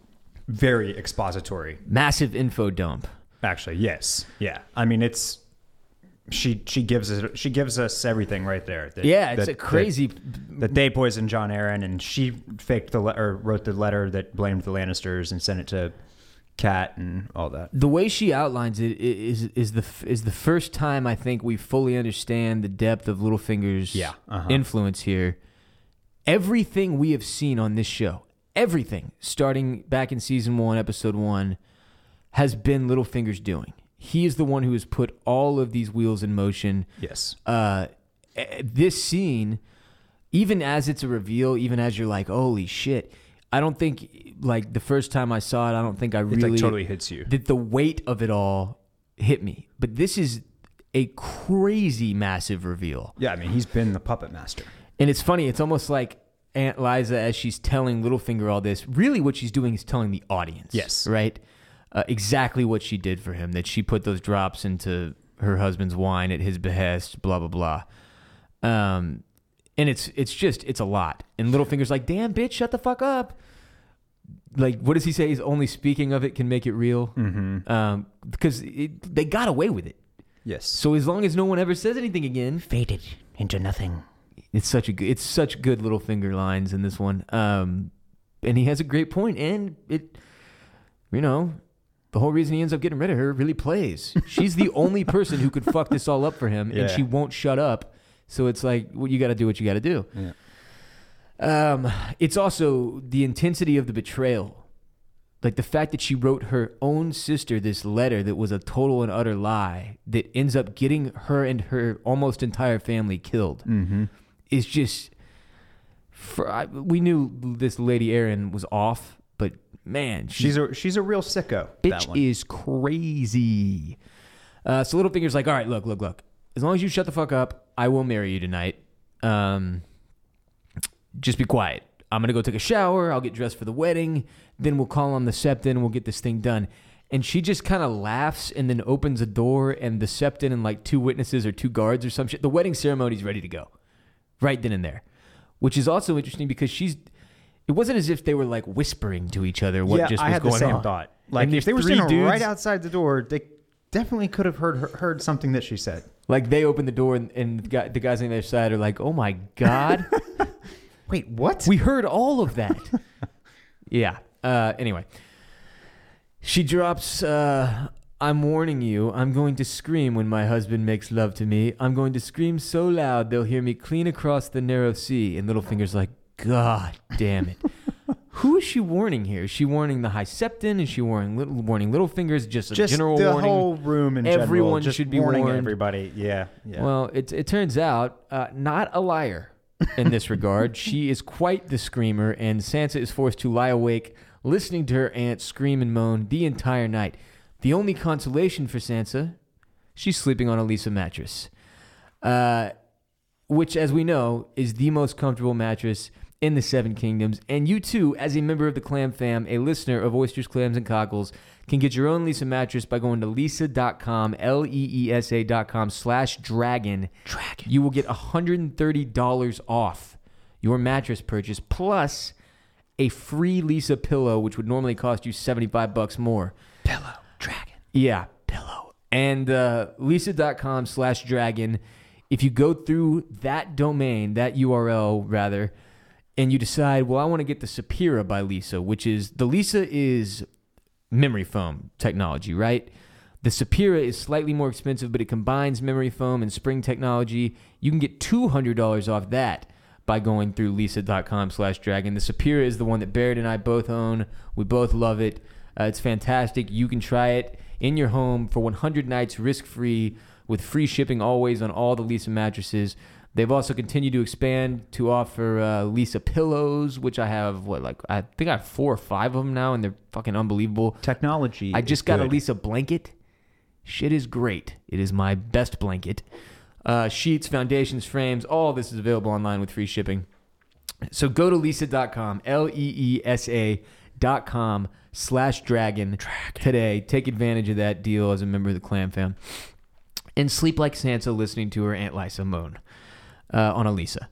very expository. massive info dump. Actually, yes. Yeah. I mean, it's she she gives us she gives us everything right there. That- Yeah, it's that- a crazy. that, that they poisoned Jon Arryn and she faked the le- or wrote the letter that blamed the Lannisters and sent it to Cat and all that. the way she outlines it is is is the is the first time I think we fully understand the depth of Littlefinger's Yeah, uh-huh. influence here. Everything we have seen on this show, everything starting back in season one, episode one, has been Littlefinger's doing. He is the one who has put all of these wheels in motion. Yes. Uh, eh, this scene, even as it's a reveal, even as you're like, "Holy shit!" I don't think like the first time I saw it, I don't think I really like totally hits you. that the weight of it all hit me. But this is a crazy massive reveal. Yeah, I mean, he's been the puppet master. And it's funny, it's almost like Aunt Lysa as she's telling Littlefinger all this, really what she's doing is telling the audience. Yes. Right? Uh, exactly what she did for him, that she put those drops into her husband's wine at his behest, blah blah blah. Um and it's it's just it's a lot. And Littlefinger's like, damn bitch, shut the fuck up. Like, what does he say? He's only speaking of it can make it real. Mm-hmm. Um, because it, they got away with it. Yes. So as long as no one ever says anything again, Faded into nothing. It's such a good, it's such good Littlefinger lines in this one. Um, and he has a great point, and it, you know, the whole reason he ends up getting rid of her really plays. She's the only person who could fuck this all up for him, and she won't shut up. So it's like, well, you got to do what you got to do. Yeah. Um, it's also the intensity of the betrayal. Like the fact that she wrote her own sister this letter that was a total and utter lie that ends up getting her and her almost entire family killed Mm-hmm. Is just. For, I, we knew this lady Arryn was off, but man, She's a she's a real sicko. bitch is crazy. Uh, so Littlefinger's like, all right, look, look, look. As long as you shut the fuck up, I will marry you tonight. Um, just be quiet. I'm gonna go take a shower. I'll get dressed for the wedding. Then we'll call on the septon. and We'll get this thing done. and she just kind of laughs and then opens a door, and the septon and like two witnesses or two guards or some shit. The wedding ceremony's ready to go, right then and there, which is also interesting because she's. It wasn't as if they were like whispering to each other what yeah, just I was had going the same on. thought. Like if they were three standing right outside the door, they definitely could have heard heard something that she said. Like they open the door and, and the, guy, the guys on the other side are like, "Oh my god, Wait, what? we heard all of that." yeah. Uh, anyway, she drops. Uh, I'm warning you. I'm going to scream when my husband makes love to me. I'm going to scream so loud they'll hear me clean across the narrow sea. And Littlefinger's like, God damn it. Who is she warning here? Is she warning the High Septon? Is she warning little warning Littlefinger's? Just a just general the warning. whole room in Everyone general, just should be warning warned. everybody. Yeah, yeah. Well, it, it turns out, uh, not a liar in this regard. she is quite the screamer, and Sansa is forced to lie awake listening to her aunt scream and moan the entire night. The only consolation for Sansa, she's sleeping on a Leesa mattress, uh, which, as we know, is the most comfortable mattress in the Seven Kingdoms. And you too, as a member of the Clam Fam, a listener of Oysters, Clams, and Cockles, can get your own Leesa mattress by going to leesa.com, L-E-E-S-A dot com slash dragon. Dragon. You will get $130 off your mattress purchase plus a free Leesa pillow, which would normally cost you 75 bucks more. Pillow dragon. Yeah, pillow. And uh, leesa.com slash dragon. If you go through that domain, that URL rather, and you decide, well, I want to get the Sapira by Leesa, which is the Leesa is memory foam technology, right? The Sapira is slightly more expensive, but it combines memory foam and spring technology. You can get $200 off that by going through leesa.com slash dragon. The Sapira is the one that Barrett and I both own. We both love it. Uh, it's fantastic. You can try it in your home for 100 nights risk free with free shipping always on all the Leesa mattresses. They've also continued to expand to offer uh, Leesa pillows, which I have, what, like, I think I have four or five of them now, and they're fucking unbelievable. Technology. I just got a. Leesa blanket. Shit is great. It is my best blanket. Uh, sheets, foundations, frames, all this is available online with free shipping. So go to leesa.com, L E E S A dot com slash dragon today. Take advantage of that deal as a member of the Clam Fam. And sleep like Sansa listening to her Aunt Lysa moan uh, on Elisa.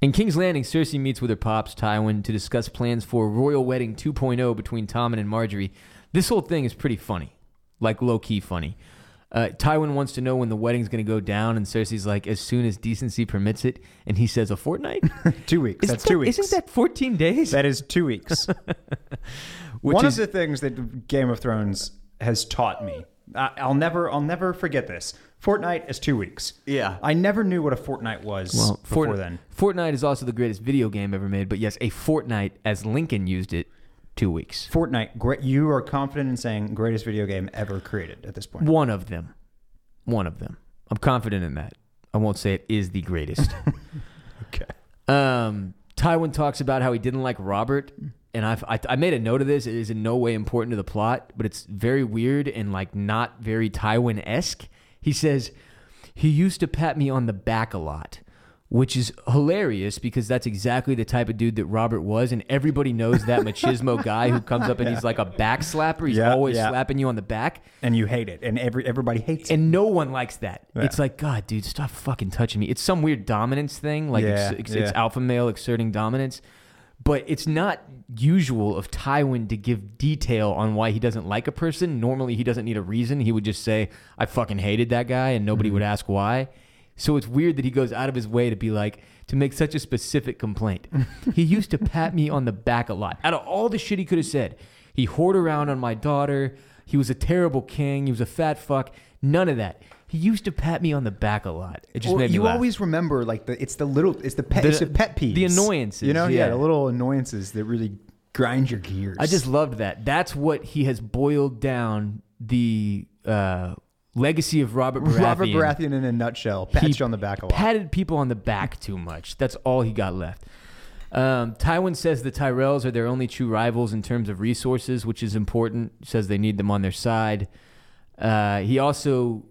In King's Landing, Cersei meets with her pops, Tywin, to discuss plans for Royal Wedding 2.0 between Tommen and Margaery. This whole thing is pretty funny, like low key funny. Uh, Tywin wants to know when the wedding's going to go down, and Cersei's like, as soon as decency permits it. And he says, a fortnight? two weeks. Isn't That's that- two weeks. Isn't that 14 days? That is two weeks. One is- of the things that Game of Thrones has taught me, I, I'll never, I'll never forget this. Fortnite is two weeks. Yeah. I never knew what a fortnight was well, before Fort- then. Fortnite is also the greatest video game ever made, but yes, a fortnight, as Lincoln used it, two weeks. Fortnite, great. You are confident in saying greatest video game ever created at this point. One of them. One of them. I'm confident in that. I won't say it is the greatest. Okay. Um, Tywin talks about how he didn't like Robert, and I've, I I made a note of this. It is in no way important to the plot, but it's very weird and like not very Tywin esque. He says he used to pat me on the back a lot, which is hilarious because that's exactly the type of dude that Robert was, and everybody knows that machismo guy who comes up and he's like a back slapper. He's Yeah, always yeah. slapping you on the back. And you hate it, and every everybody hates it. And no one likes that. Yeah. It's like, God, dude, stop fucking touching me. It's some weird dominance thing, like it's, it's, it's alpha male exerting dominance. But it's not usual of Tywin to give detail on why he doesn't like a person. Normally, he doesn't need a reason. He would just say, "I fucking hated that guy," and nobody Mm-hmm. would ask why. So it's weird that he goes out of his way to be like to make such a specific complaint. he used to pat me on the back a lot. Out of all the shit he could have said, he whored around on my daughter. He was a terrible king. He was a fat fuck. None of that. He used to pat me on the back a lot. It just Well, made me you laugh. always remember like the it's the little it's the pet The- it's the pet peeves the annoyances, you know yeah. yeah. the little annoyances that really grind your gears. I just loved that. That's what he has boiled down the uh, legacy of Robert Baratheon. Robert Baratheon in a nutshell pats He on the back a lot. Patted people on the back too much. That's all he got left. Um, Tywin says the Tyrells are their only true rivals in terms of resources, which is important. Says they need them on their side. Uh, he also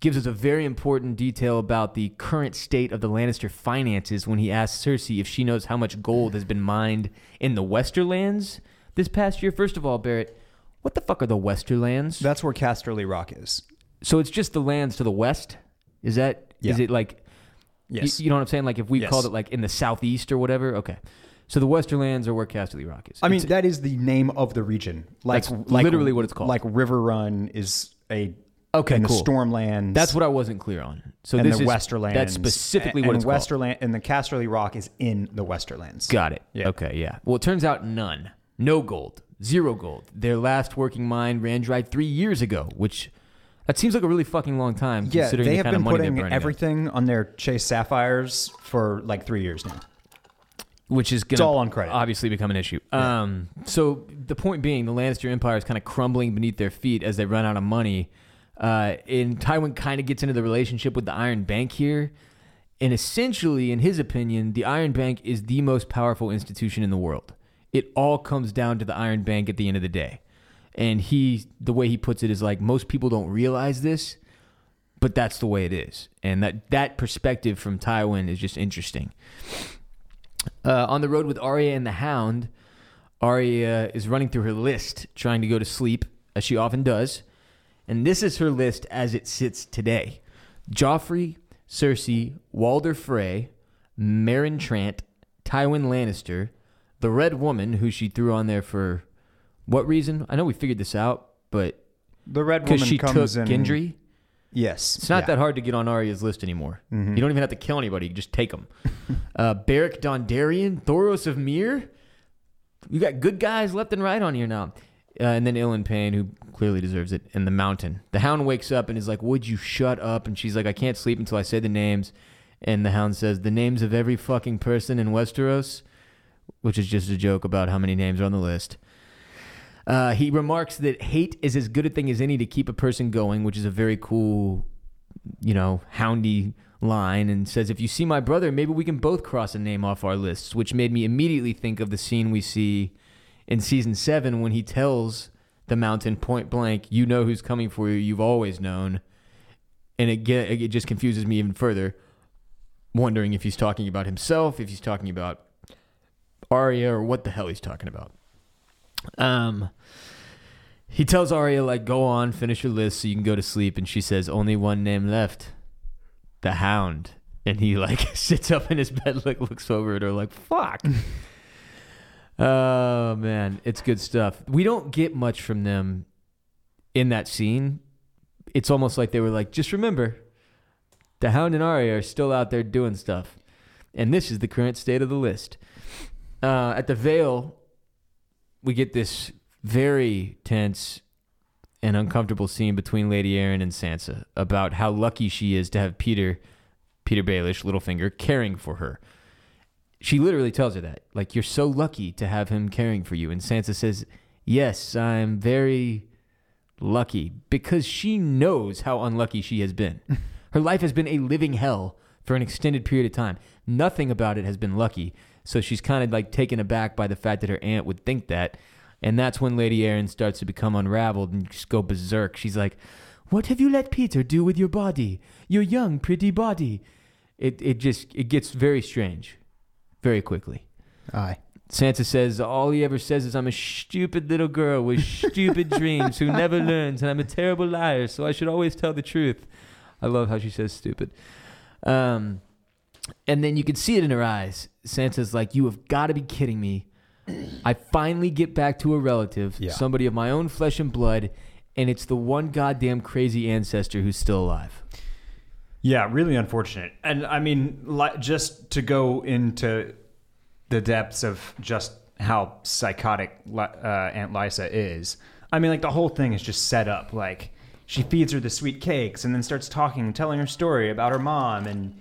gives us a very important detail about the current state of the Lannister finances when he asks Cersei if she knows how much gold has been mined in the Westerlands this past year. First of all, Barrett, What the fuck are the Westerlands? That's where Casterly Rock is. So it's just the lands to the west. Is that? Is Yeah. it like? Yes. You, know what I'm saying? Like if we Yes. called it like in the southeast or whatever. Okay. So the Western Lands are where Casterly Rock is. I mean, It's- that is the name of the region. Like, That's like literally what it's called. Like Riverrun is a Okay, in cool. the Stormlands. that's what I wasn't clear on. So and this the is Westerlands. That's specifically and, what and it's called. And the Casterly Rock is in the Westerlands. Got it. Yeah. Okay, yeah. Well, it turns out none. No gold. Zero gold. Their last working mine ran dry three years ago, which that seems like a really fucking long time Yeah, considering they the have kind been of money they're putting burning up, everything on their Chase Sapphires for like three years now. which is going to all on credit. obviously become an issue. Um, so the point being, the Lannister Empire is kind of crumbling beneath their feet as they run out of money. Uh, and Tywin kind of gets into the relationship with the Iron Bank here. And essentially, in his opinion, the Iron Bank is the most powerful institution in the world. It all comes down to the Iron Bank at the end of the day. And he, the way he puts it is like most people don't realize this, but that's the way it is. And that that perspective from Tywin is just interesting. Uh, on the road with Arya and the Hound, Arya is running through her list, trying to go to sleep, as she often does. And this is her list as it sits today Joffrey, Cersei, Walder Frey, Meryn Trant, Tywin Lannister, the Red Woman, who she threw on there for what reason? I know we figured this out, but The Red because Woman she took comes in. Gendry. Yes, It's not yeah. that hard to get on Arya's list anymore. You don't even have to kill anybody; you just take them. uh, Beric Dondarrion, Thoros of Myr. You got good guys left and right on here now. Uh, and then Ilyn Payne, who clearly deserves it, and the Mountain. The Hound wakes up and is like, "Would you shut up?" And she's like, "I can't sleep until I say the names." And the Hound says, "The names of every fucking person in Westeros," which is just a joke about how many names are on the list. Uh, he remarks that hate is as good a thing as any to keep a person going, which is a very cool, you know, houndy line, and says, If you see my brother, maybe we can both cross a name off our lists, which made me immediately think of the scene we see in season seven when he tells the mountain point blank, You know who's coming for you, you've always known. And it, get, it just confuses me even further, wondering if he's talking about himself, if he's talking about Arya, or what the hell he's talking about. Um, he tells Arya like, "Go on, finish your list so you can go to sleep." And she says, "Only one name left, the Hound." And he like sits up in his bed, like looks over at her, like, "Fuck." oh man, it's good stuff. We don't get much from them in that scene. It's almost like they were like, "Just remember, the Hound and Arya are still out there doing stuff." And this is the current state of the list. Uh, at the Vale, we get this very tense and uncomfortable scene between Lady Arryn and Sansa about how lucky she is to have Petyr, Petyr Baelish, Littlefinger, caring for her. She literally tells her that, like, you're so lucky to have him caring for you. And Sansa says, Yes, I'm very lucky because she knows how unlucky she has been. Her life has been a living hell for an extended period of time. Nothing about it has been lucky. So she's kind of like taken aback by the fact that her aunt would think that. And that's when Lady Arryn starts to become unraveled and just go berserk. She's like, What have you let Petyr do with your body? Your young, pretty body. It, it just it gets very strange very quickly. Aye. Sansa says, All he ever says is, I'm a stupid little girl with stupid dreams who never learns, and I'm a terrible liar, so I should always tell the truth. I love how she says stupid. Um, and then you can see it in her eyes. Sansa's like, You have got to be kidding me. I finally get back to a relative, Yeah. somebody of my own flesh and blood, and it's the one goddamn crazy ancestor who's still alive. Yeah, really unfortunate. And I mean, li- just to go into the depths of just how psychotic Li- uh, Aunt Lysa is, I mean, like the whole thing is just set up. Like she feeds her the sweet cakes and then starts talking, telling her story about her mom, and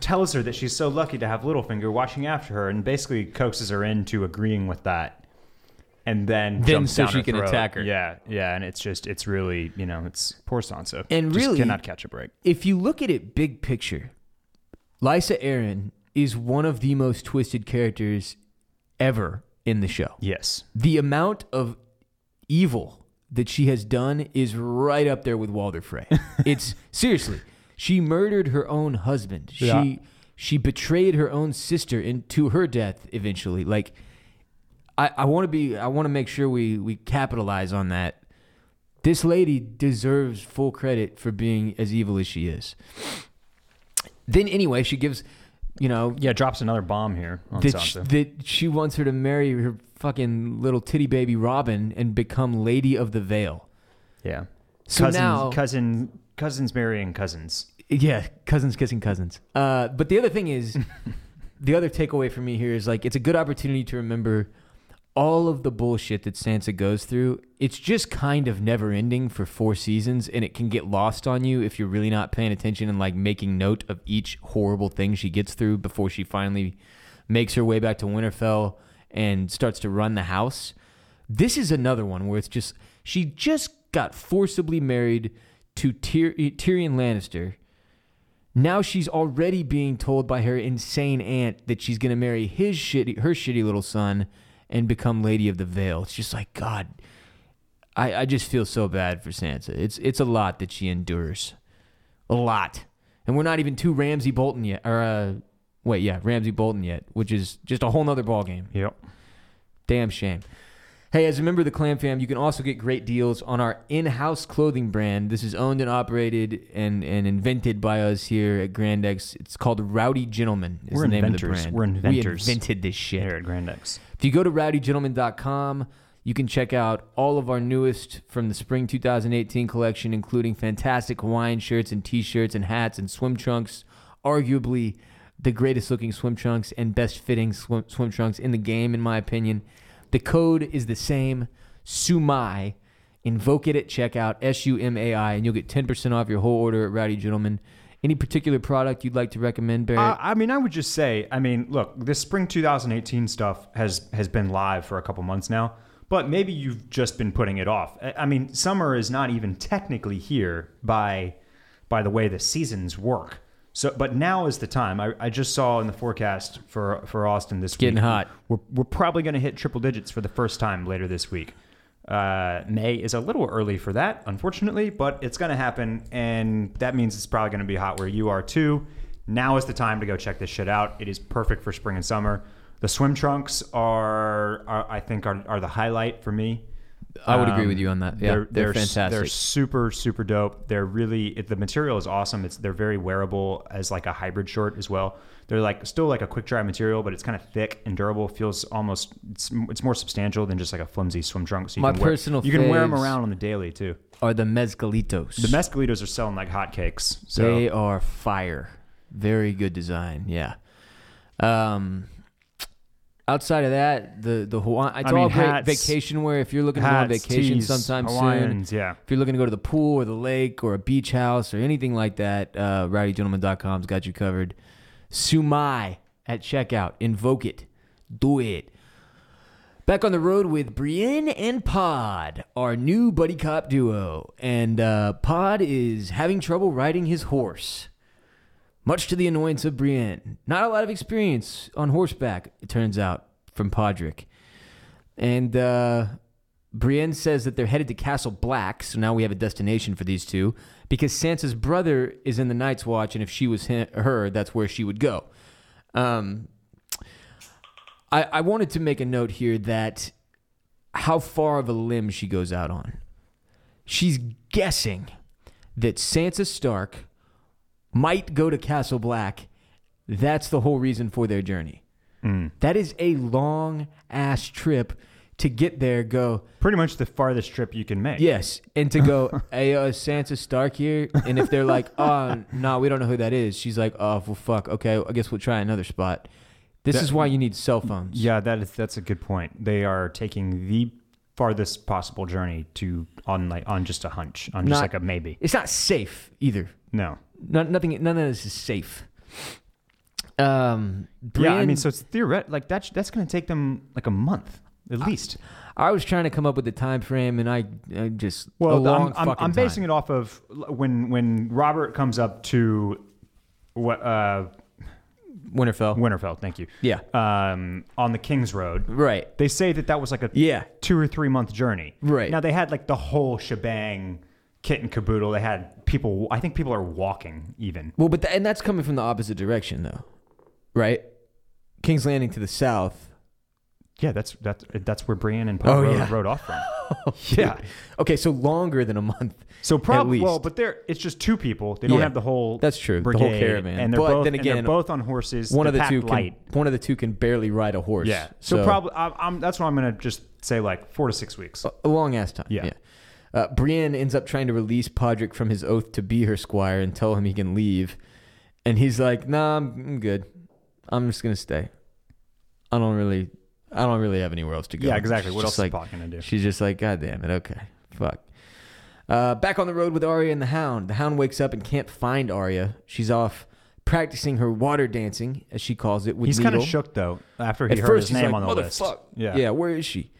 tells her that she's so lucky to have Littlefinger watching after her, and basically coaxes her into agreeing with that. And then, Then jumps so down she her can throat. attack her. Yeah, yeah, and it's just, it's really, you know, it's poor Sansa. And Just really- cannot catch a break. if you look at it big picture, Lysa Arryn is one of the most twisted characters ever in the show. Yes. The amount of evil that she has done is right up there with Walder Frey. it's seriously, she murdered her own husband. Yeah. She she betrayed her own sister into her death eventually. Like I, I want to be. I want to make sure we we capitalize on that. This lady deserves full credit for being as evil as she is. Then anyway, she gives, you know, Yeah, drops another bomb here on that, sh- Sansa. that she wants her to marry her fucking little titty baby Robin and become Lady of the Vale. yeah. So cousins, now, cousin, cousins marrying cousins. yeah, cousins kissing cousins. Uh, but the other thing is, the other takeaway for me here is like it's a good opportunity to remember all of the bullshit that Sansa goes through. It's just kind of never ending for four seasons, and it can get lost on you if you're really not paying attention and like making note of each horrible thing she gets through before she finally makes her way back to Winterfell and starts to run the house. This is another one where it's just she just got forcibly married to Tyr- Tyrion Lannister. Now she's already being told by her insane aunt that she's going to marry his shitty, her shitty little son and become Lady of the Vale. It's just like God. I, I just feel so bad for Sansa. It's it's a lot that she endures, a lot, and we're not even to Ramsay Bolton yet. Or uh, wait, yeah, Ramsay Bolton yet, which is just a whole nother ballgame. Yep. Damn shame. Hey, as a member of the Clam Fam, you can also get great deals on our in-house clothing brand. This is owned and operated and, and invented by us here at Grandex. It's called Rowdy Gentleman. Is We're the name inventors. of the brand. We're inventors. We invented this shit. Here at Grandex. If you go to rowdygentleman.com, you can check out all of our newest from the spring 2018 collection, including fantastic Hawaiian shirts and t-shirts and hats and swim trunks. Arguably the greatest looking swim trunks and best fitting swim, swim trunks in the game, in my opinion. The code is the same, SUMAI. Invoke it at checkout, S U M A I, and you'll get 10% off your whole order at Rowdy Gentleman. Any particular product you'd like to recommend, Barry? Uh, I mean, I would just say, I mean, look, this spring 2018 stuff has has been live for a couple months now, but maybe you've just been putting it off. I I mean, summer is not even technically here by by the way the seasons work. So, but now is the time. I, I just saw in the forecast for for Austin this Getting week. hot. We're we're probably going to hit triple digits for the first time later this week. Uh, May is a little early for that, unfortunately, but it's going to happen, and that means it's probably going to be hot where you are too. Now is the time to go check this shit out. It is perfect for spring and summer. The swim trunks are, are I think, are, are the highlight for me. I would agree Um, with you on that. Yeah, they're, s- fantastic. They're super super dope. They're really it, the material is awesome. It's they're very wearable as like a hybrid short as well. They're like still like a quick dry material, but it's kind of thick and durable. Feels almost it's, it's more substantial than just like a flimsy swim trunk. So you My can wear, personal you can wear them around on the daily too. are the mezcalitos. The mezcalitos are selling like hotcakes. So They are fire. Very good design. Yeah. Um, outside of that, the the Hawaii, it's I mean, all great hats- vacation wear. If you're looking to go on hats, vacation tees, sometime soon, yeah. if you're looking to go to the pool or the lake or a beach house or anything like that, uh, rowdygentleman.com's got you covered. Sumai at checkout. Invoke it. Do it. Back on the road with Brienne and Pod, our new buddy cop duo. And uh, Pod is having trouble riding his horse, much to the annoyance of Brienne. Not a lot of experience on horseback, it turns out, from Podrick. And uh, Brienne says that they're headed to Castle Black, so now we have a destination for these two, because Sansa's brother is in the Night's Watch, and if she was her, that's where she would go. Um, I, I wanted to make a note here that how far of a limb she goes out on. She's guessing that Sansa Stark might go to Castle Black. That's the whole reason for their journey. That is a long ass trip to get there. Go Pretty much the farthest trip you can make. yes, and to go. hey, uh, Sansa Stark here, and if they're like, oh no, we don't know who that is. She's like, oh well, fuck. Okay, I guess we'll try another spot. This is why you need cell phones. Yeah, that is that's a good point. They are taking the farthest possible journey to on like on just a hunch, on just like a maybe. It's not safe either. No. Not, nothing. None of this is safe. Um, yeah, I mean, so it's theoretic. Like that's that's going to take them like a month at least. I was trying to come up with the time frame, and I, I just a Well, I'm, I'm, I'm basing time. it off of when when Robert comes up to what uh, Winterfell. Winterfell. Thank you. Yeah. Um, on the King's Road. Right. They say that that was like a Yeah. two or three month journey. Right. Now they had like the whole shebang, kit and caboodle. They had people. I think people are walking even. Well, but tha- and that's coming from the opposite direction, though, right? King's Landing to the south. Yeah, that's that's that's where Brienne and Poe Oh, rode, yeah. rode off from. Oh, yeah. Okay, so longer than a month. So probably well, but they're it's just two people. They don't Yeah, have the whole that's true, the whole caravan. and they're But both then and they're again, both on horses. one of the two can one of the two can barely ride a horse. Yeah. So, probably I'm, I'm, that's why I'm gonna just say like four to six weeks. a long ass time. Yeah. Yeah. Uh, Brienne ends up trying to release Podrick from his oath to be her squire and tell him he can leave, and he's like, "Nah, I'm, I'm good. I'm just gonna stay. I don't really, I don't really have anywhere else to go." Yeah, exactly. She's What else is like, Pod gonna do? She's just like, "God damn it, okay, fuck." Uh, back on the road with Arya and the Hound. The Hound wakes up and can't find Arya. She's off practicing her water dancing, as she calls it, with He's kind of shook though after he At heard first, his name like, on the list. Yeah. yeah. Where is she?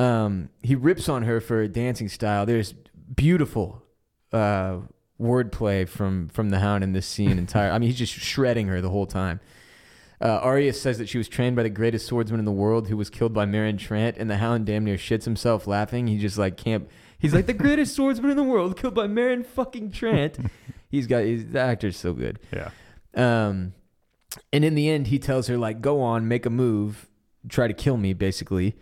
Um, he rips on her for a dancing style. There's beautiful uh, wordplay from from the Hound in this scene. Entire. I mean, he's just shredding her the whole time. Uh, Arya says that she was trained by the greatest swordsman in the world, who was killed by Meryn Trant, and the Hound damn near shits himself laughing. He just like can't. He's like the greatest swordsman in the world, killed by Meryn fucking Trant. he's got. He's, the actor's so good. Yeah. Um, and in the end, he tells her like, "Go on, make a move, try to kill me," basically.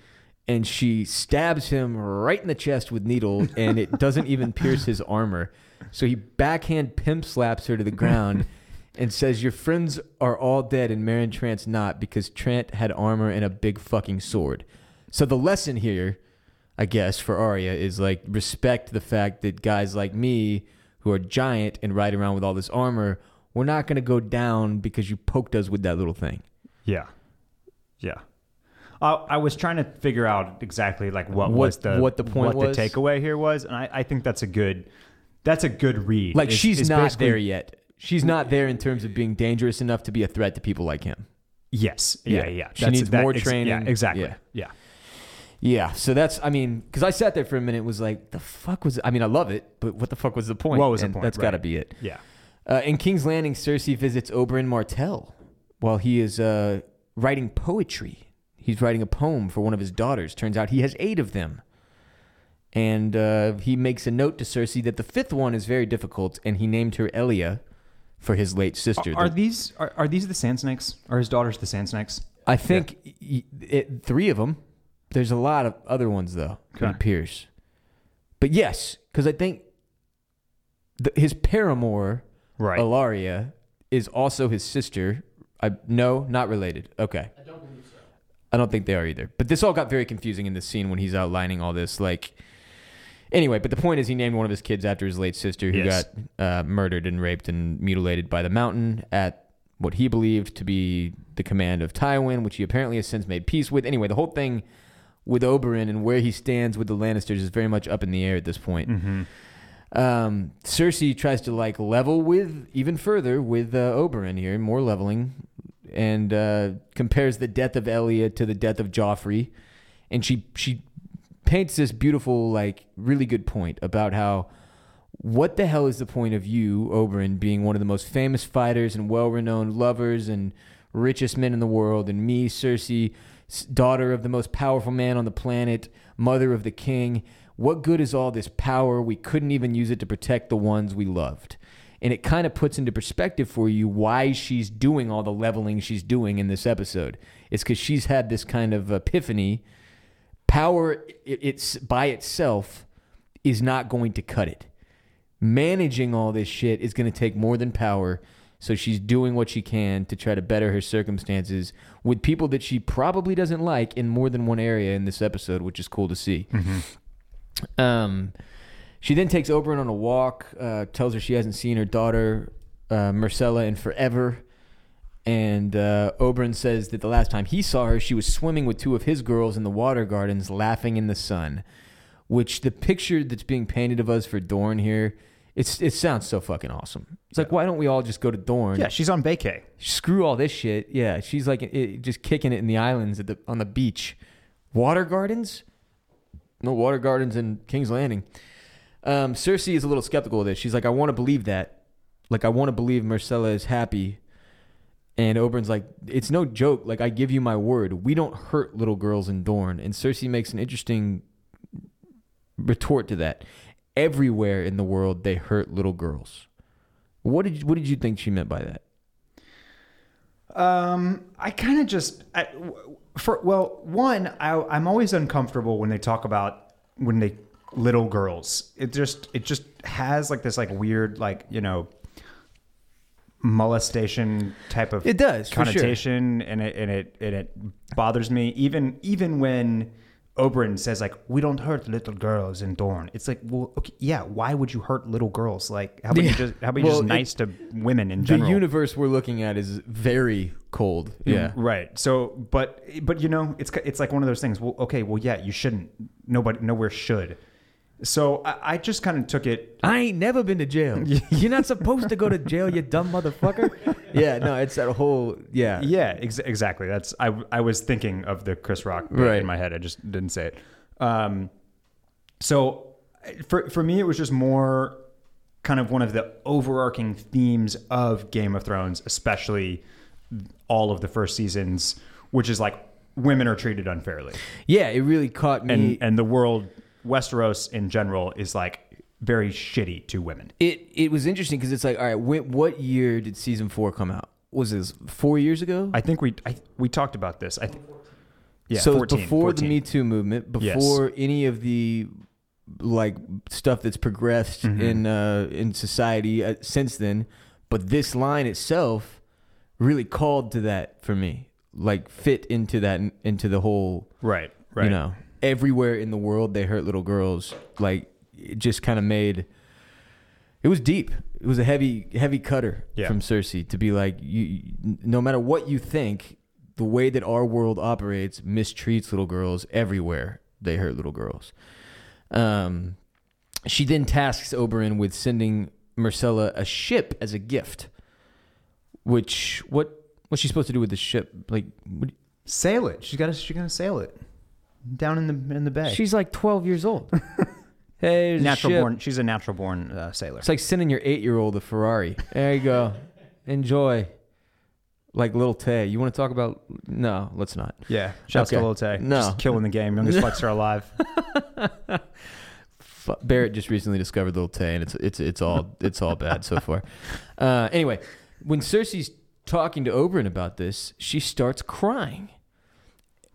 And she stabs him right in the chest with needle, and it doesn't even pierce his armor. So he backhand pimp slaps her to the ground, and says, "Your friends are all dead, and Meryn Trant's not because Trant had armor and a big fucking sword." So the lesson here, I guess, for Arya is like respect the fact that guys like me, who are giant and ride around with all this armor, we're not going to go down because you poked us with that little thing. Yeah. Yeah. Uh, I was trying to figure out exactly like what, What- was the what the point what was? the takeaway here was, and I, I think that's a good that's a good read. Like Is- she's is not there yet. She's not there in terms of being dangerous enough to be a threat to people like him. Yes. Yeah. Yeah. Yeah. She That's- needs that- more training. Yeah. Exactly. Yeah. Yeah. Yeah, so that's I mean, because I sat there for a minute, and was like, the fuck was? I mean, I love it, but what the fuck was the point? What was the point? That's got to be it. Yeah. Uh, in King's Landing, Cersei visits Oberyn Martell while he is uh, writing poetry. He's writing a poem for one of his daughters. Turns out he has eight of them. And uh, he makes a note to Cersei that the fifth one is very difficult, and he named her Elia for his late sister. Are The- these are, are these the Sand Snakes? Are his daughters the Sand Snakes? I think y- it, three of them. There's a lot of other ones though. It appears, but yes, because I think the, his paramour, Right. Ellaria, is also his sister. I no, not related. Okay. I don't believe so. I don't think they are either. But this all got very confusing in the scene when he's outlining all this. Like, anyway, but the point is, he named one of his kids after his late sister, who Yes. got uh, murdered and raped and mutilated by the Mountain at what he believed to be the command of Tywin, which he apparently has since made peace with. Anyway, the whole thing with Oberyn and where he stands with the Lannisters is very much up in the air at this point. Mm-hmm. Um, Cersei tries to like level with even further with uh, Oberyn here, more leveling, and uh, compares the death of Elia to the death of Joffrey, and she she paints this beautiful like really good point about how what the hell is the point of you Oberyn being one of the most famous fighters and well-renowned lovers and richest men in the world, and me Cersei, daughter of the most powerful man on the planet, mother of the king. What good is all this power? We couldn't even use it to protect the ones we loved. And it kind of puts into perspective for you why she's doing all the leveling she's doing in this episode. It's because she's had this kind of epiphany. Power, it, it's by itself, is not going to cut it. Managing all this shit is going to take more than power. So she's doing what she can to try to better her circumstances with people that she probably doesn't like in more than one area in this episode, which is cool to see. Um, she then takes Oberyn on a walk, uh, tells her she hasn't seen her daughter, uh, Myrcella, in forever. And uh, Oberyn says that the last time he saw her, she was swimming with two of his girls in the water gardens, laughing in the sun. Which the picture that's being painted of us for Dorne here, it's it sounds so fucking awesome. It's like why don't we all just go to Dorne? Yeah, she's on vacay. screw all this shit. Yeah, she's like it, just kicking it in the islands at the on the beach. Water gardens? No water gardens in King's Landing. Um, Cersei is a little skeptical of this. She's like, I want to believe that. Like, I want to believe Myrcella is happy. And Oberyn's like, it's no joke. Like, I give you my word. We don't hurt little girls in Dorne. And Cersei makes an interesting retort to that. Everywhere in the world, they hurt little girls. What did you, what did you think she meant by that? Um, I kind of just, I, for well, one, I, I'm always uncomfortable when they talk about when they little girls. It just, it just has like this like weird like you know molestation type of It does, for sure. connotation, and it and it and it bothers me. Even even when Oberyn says like we don't hurt little girls in Dorne, it's like well, okay, yeah, why would you hurt little girls? Like how about Yeah. you just how about you Well, just it- nice to women in general. The universe we're looking at is very cold. Mm, yeah. Right. So, but but you know, it's it's like one of those things. Well, okay. Well, yeah, you shouldn't. Nobody, nowhere should. So I, I just kind of took it. I ain't never been to jail. You're not supposed to go to jail, you dumb motherfucker. yeah, no, it's that whole yeah. Yeah, ex- exactly. That's I. I was thinking of the Chris Rock bit Right. in my head. I just didn't say it. Um, so for for me, it was just more kind of one of the overarching themes of Game of Thrones, especially all of the first seasons, which is like women are treated unfairly. Yeah, it really caught me. and and the world Westeros in general is like very shitty to women. it it was interesting because it's like, all right, when, what year did season four come out? Was this four years ago? I think we I, we talked about this. I think yeah, so 14, before 14. the Me Too movement, Yes. before any of the like stuff that's progressed Mm-hmm. in uh, in society uh, since then, but this line itself really called to that for me, like fit into that into the whole right, right. you know everywhere in the world they hurt little girls. Like it just kind of made it was deep. It was a heavy heavy cutter Yeah. from cersei to be like you no matter what you think the way that our world operates mistreats little girls everywhere they hurt little girls. Um she then tasks oberyn with sending myrcella a ship as a gift which what what's she supposed to do with the ship? Like what, sail it. She's got to she's gonna sail it down in the in the bay. She's like 12 years old. hey, there's a natural ship. born. She's a natural born uh, sailor. It's like sending your eight year old a Ferrari. There you go. Enjoy. Like little Tay. You want to talk about? No, let's not. yeah, shouts Okay. to Lil Tay. No. just killing the game. Youngest flexer alive. F- Barrett just recently discovered little Tay, and it's it's it's all it's all bad so far. Uh, anyway, when Cersei's talking to Oberyn about this, she starts crying.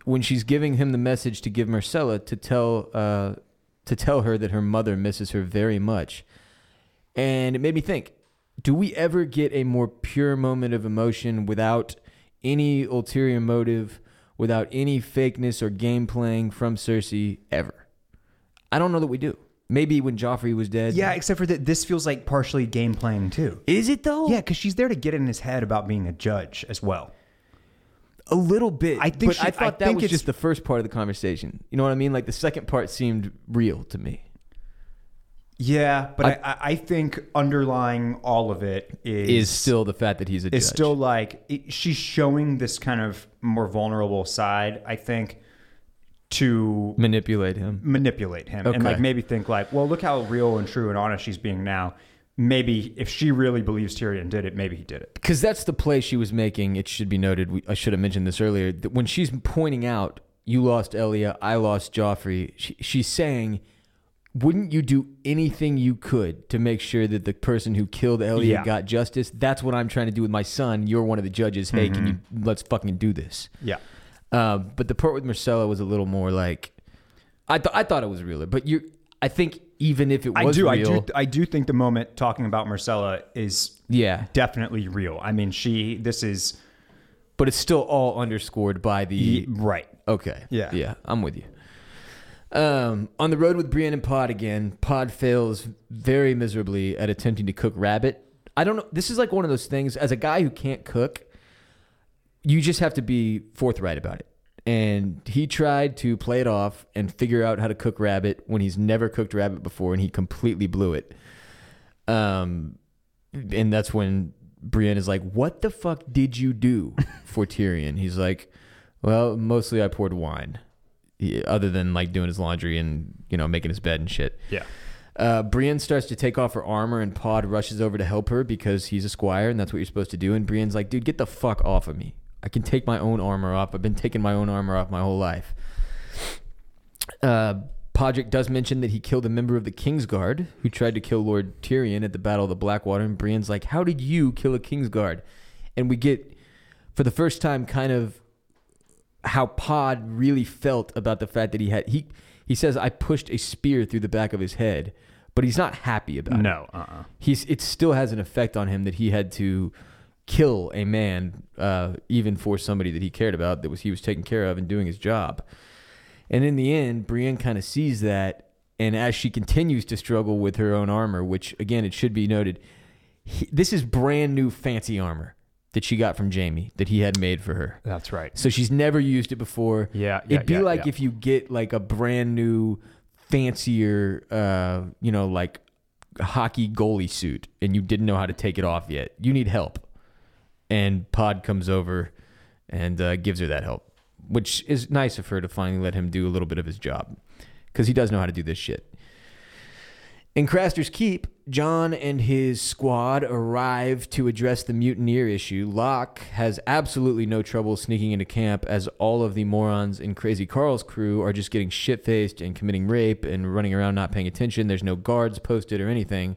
When she's giving him the message to give Myrcella to tell uh, to tell her that her mother misses her very much, and it made me think: Do we ever get a more pure moment of emotion without any ulterior motive, without any fakeness or game playing from Cersei ever? I don't know that we do. Maybe when Joffrey was dead. yeah, except for that, this feels like partially game playing too. Is it though? Yeah, because she's there to get in his head about being a judge as well. A little bit. I think but she- I I thought that think was it's- just the first part of the conversation. You know what I mean? Like the second part seemed real to me. Yeah, but I, I, I think underlying all of it is Is still the fact that he's a is judge. still like it, she's showing this kind of more vulnerable side. I think to manipulate him. manipulate him and like maybe think like, well, look how real and true and honest she's being now. Maybe if she really believes Tyrion did it, maybe he did it. Because that's the play she was making. It should be noted. We, I should have mentioned this earlier. That when she's pointing out, you lost Elia, I lost Joffrey, she, she's saying, wouldn't you do anything you could to make sure that the person who killed Elia Yeah. got justice? That's what I'm trying to do with my son. You're one of the judges. Hey, can you let's fucking do this? Yeah. Um, but the part with Myrcella was a little more like, I thought I thought it was realer. But you, I think even if it was I do, real, I do, I do think the moment talking about Myrcella is yeah. definitely real. I mean, she, this is But it's still all underscored by the right. Okay. Yeah. Yeah, I'm with you. Um, on the road with Brienne and Pod again, Pod fails very miserably at attempting to cook rabbit. I don't know. This is like one of those things. As a guy who can't cook, you just have to be forthright about it. And he tried to play it off and figure out how to cook rabbit when he's never cooked rabbit before, and he completely blew it. Um, and that's when Brienne is like, "What the fuck did you do for Tyrion?" He's like, "Well, mostly I poured wine, other than like doing his laundry and you know making his bed and shit." Yeah. Uh, Brienne starts to take off her armor, and Pod rushes over to help her because he's a squire, and that's what you're supposed to do. And Brienne's like, "Dude, get the fuck off of me! I can take my own armor off. I've been taking my own armor off my whole life." Uh, Podrick does mention that he killed a member of the Kingsguard who tried to kill Lord Tyrion at the Battle of the Blackwater, and Brienne's like, "How did you kill a Kingsguard?" And we get for the first time, kind of how Pod really felt about the fact that he had he he says I pushed a spear through the back of his head, but he's not happy about it. No, uh-uh. He's it still has an effect on him that he had to kill a man, uh, even for somebody that he cared about, that was he was taking care of and doing his job. And in the end, Brienne kind of sees that, and as she continues to struggle with her own armor, which again, it should be noted, he, this is brand new fancy armor that she got from Jaime that he had made for her. That's right. So she's never used it before. Yeah, yeah, It'd be yeah, like yeah. if you get like a brand new, fancier, uh, you know, like hockey goalie suit, and you didn't know how to take it off yet. You need help, and Pod comes over and uh, gives her that help, which is nice of her to finally let him do a little bit of his job because he does know how to do this shit. In Craster's Keep, Jon and his squad arrive to address the mutineer issue. Locke has absolutely no trouble sneaking into camp as all of the morons in Crazy Karl's crew are just getting shit faced and committing rape and running around not paying attention. There's no guards posted or anything.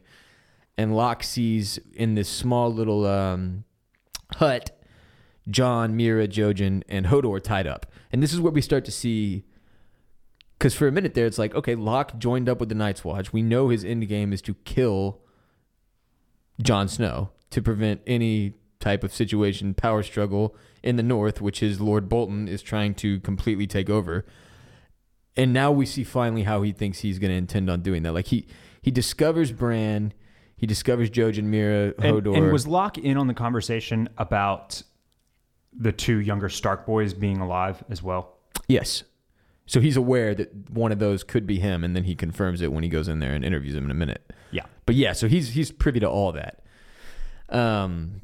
And Locke sees in this small little um, hut Jon, Meera, Jojen, and Hodor tied up. And this is where we start to see because for a minute there, it's like, okay, Locke joined up with the Night's Watch. We know his end game is to kill Jon Snow to prevent any type of situation, power struggle in the North, which is Lord Bolton is trying to completely take over. And now we see finally how he thinks he's going to intend on doing that. Like he he discovers Bran, he discovers Jojen, Meera, And, and was Locke in on the conversation about the two younger Stark boys being alive as well? Yes. So he's aware that one of those could be him, and then he confirms it when he goes in there and interviews him in a minute. Yeah. But yeah, so he's he's privy to all that. Um.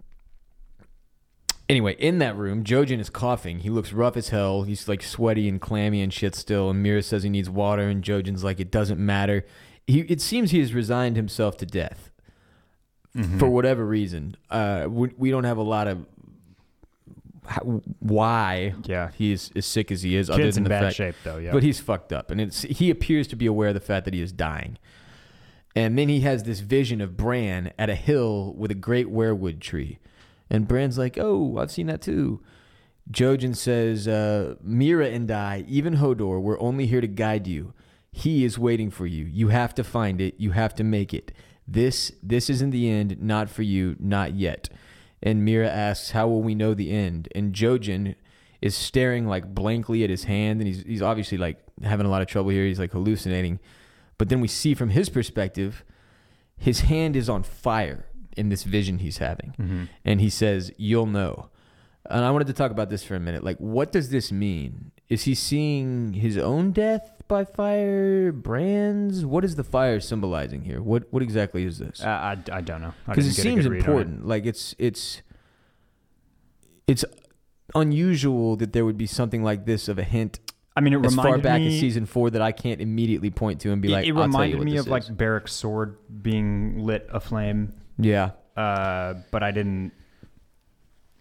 Anyway, in that room, Jojen is coughing. He looks rough as hell. He's like sweaty and clammy and shit still. And Meera says he needs water, and Jojen's like, it doesn't matter. He it seems he has resigned himself to death for whatever reason. Uh, we, we don't have a lot of how, why Yeah. he is as sick as he is. other Kid's than in the bad fact, shape, though, yeah. But he's fucked up, and it's he appears to be aware of the fact that he is dying. And then he has this vision of Bran at a hill with a great weirwood tree, and Bran's like, "Oh, I've seen that too." Jojen says, uh, "Meera and I, even Hodor, we're only here to guide you. He is waiting for you. You have to find it. You have to make it. This, this isn't the end. Not for you. Not yet." And Meera asks, "How will we know the end?" And Jojen is staring like blankly at his hand, and he's he's obviously like having a lot of trouble here. He's like hallucinating. But then we see from his perspective, his hand is on fire in this vision he's having, mm-hmm. and he says, "You'll know." And I wanted to talk about this for a minute. Like, what does this mean? Is he seeing his own death by fire? Brands? What is the fire symbolizing here? What what exactly is this? Uh, I, I don't know. Because it seems on it. important. Like it's it's it's unusual that there would be something like this of a hint I mean, it as far back me, as season four that I can't immediately point to and be it, like, it I'll tell you reminded me of is. like Beric's sword being lit aflame, yeah. uh, but I didn't.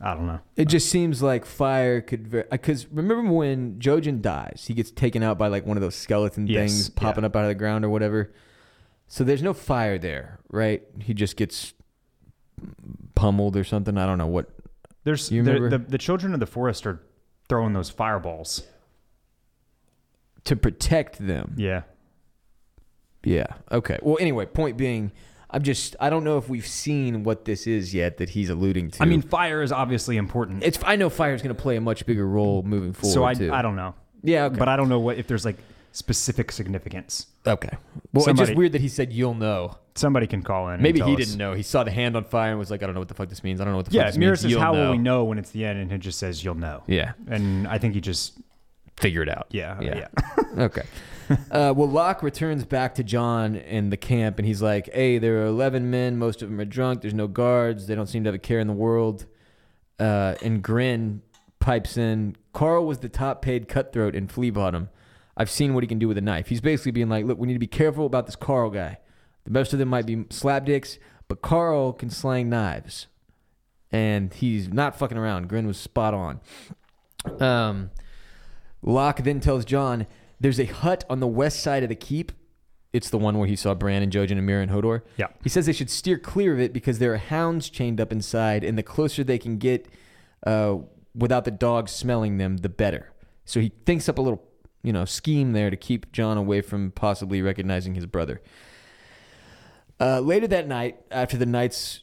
I don't know. It just seems like fire could because uh, remember when Jojen dies, he gets taken out by like one of those skeleton Yes, things popping yeah. up out of the ground or whatever. So there's no fire there, right? He just gets pummeled or something. I don't know what. There's You the, remember? the the children of the forest are throwing those fireballs. To protect them. Yeah. Yeah. Okay. Well, anyway, point being, I'm just I don't know if we've seen what this is yet that he's alluding to. I mean, fire is obviously important. it's I know fire is going to play a much bigger role moving forward. so I, too. I don't know. Yeah. Okay. But I don't know what if there's like specific significance. okay. Well, it's just weird that he said you'll know. Somebody can call in. and Maybe he us. didn't know. He saw the hand on fire and was like, I don't know what the fuck this means. I don't know what the fuck Yeah, this Meera means. says, You'll "How know. will we know when it's the end?" And it just says, "You'll know." Yeah. And I think he just, Figure it out. yeah, Yeah. yeah. okay. Uh, well, Locke returns back to Jon in the camp, and he's like, "Hey, there are eleven men. Most of them are drunk. There's no guards. They don't seem to have a care in the world." Uh, and Grenn pipes in. Karl was the top-paid cutthroat in Flea Bottom. I've seen what he can do with a knife. He's basically being like, "Look, we need to be careful about this Karl guy. The best of them might be slapdicks, but Karl can slang knives, and he's not fucking around." Grenn was spot on. Um, Locke then tells Jon, "There's a hut on the west side of the keep. It's the one where he saw Bran and Jojen and Meera and Hodor. Yeah. He says they should steer clear of it because there are hounds chained up inside, and the closer they can get, uh, without the dogs smelling them, the better. So he thinks up a little, you know, scheme there to keep Jon away from possibly recognizing his brother. Uh, later that night, after the Night's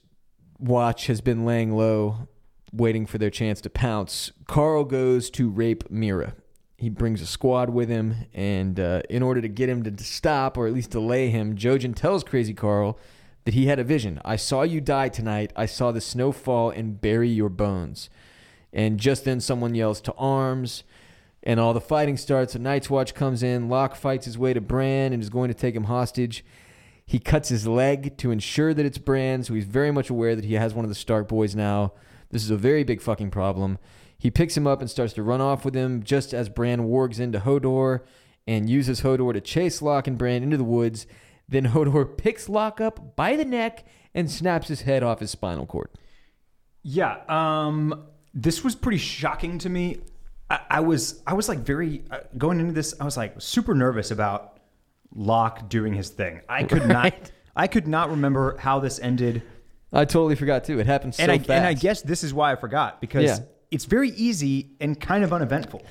watch has been laying low, waiting for their chance to pounce, Karl goes to rape Meera. He brings a squad with him, and uh, in order to get him to stop or at least delay him, Jojen tells Crazy Karl that he had a vision. I saw you die tonight. I saw the snow fall and bury your bones. And just then, someone yells to arms, and all the fighting starts. A Night's Watch comes in. Locke fights his way to Bran and is going to take him hostage. He cuts his leg to ensure that it's Bran, so he's very much aware that he has one of the Stark boys now. This is a very big fucking problem. He picks him up and starts to run off with him just as Bran wargs into Hodor and uses Hodor to chase Locke and Bran into the woods. Then Hodor picks Locke up by the neck and snaps his head off his spinal cord. Yeah, um, this was pretty shocking to me. I, I was, I was like very uh, going into this. I was like super nervous about Locke doing his thing. I could not, I could not remember how this ended, I totally forgot too. It happened so and I fast. and I guess this is why I forgot because Yeah. It's very easy and kind of uneventful.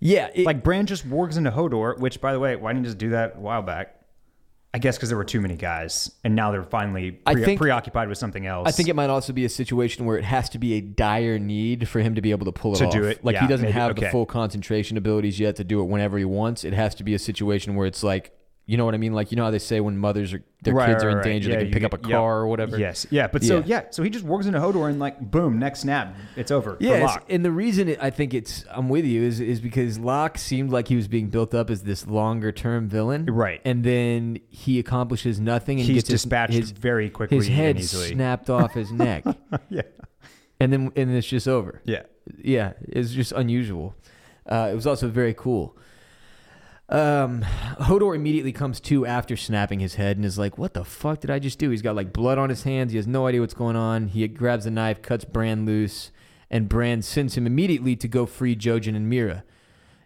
yeah, it, Like Bran just wargs into Hodor, which by the way, why didn't you just do that a while back? I guess because there were too many guys, and now they're finally pre- think- preoccupied with something else. I think it might also be a situation where it has to be a dire need for him to be able to pull it To off. do it, Like yeah, he doesn't maybe, have the full concentration abilities yet to do it whenever he wants. It has to be a situation where it's like, you know what I mean? Like you know how they say when mothers are their Right, kids are right, in right. danger, Yeah, they can pick get- up a car or whatever. Yes, yeah, but so Yeah. yeah, so he just wargs into Hodor and like boom, next snap, it's over. Yeah, it's- and the reason it, I think it's I'm with you is is because Locke seemed like he was being built up as this longer term villain, Right. And then he accomplishes nothing and He's gets dispatched his, very quickly His head easily. snapped off his neck, yeah, and then and it's just over. yeah. yeah, it's just unusual. Uh, it was also very cool. Um, Hodor immediately comes to after snapping his head and is like, "What the fuck did I just do?" He's got like blood on his hands. He has no idea what's going on. He grabs a knife, cuts Bran loose, and Bran sends him immediately to go free Jojen and Meera.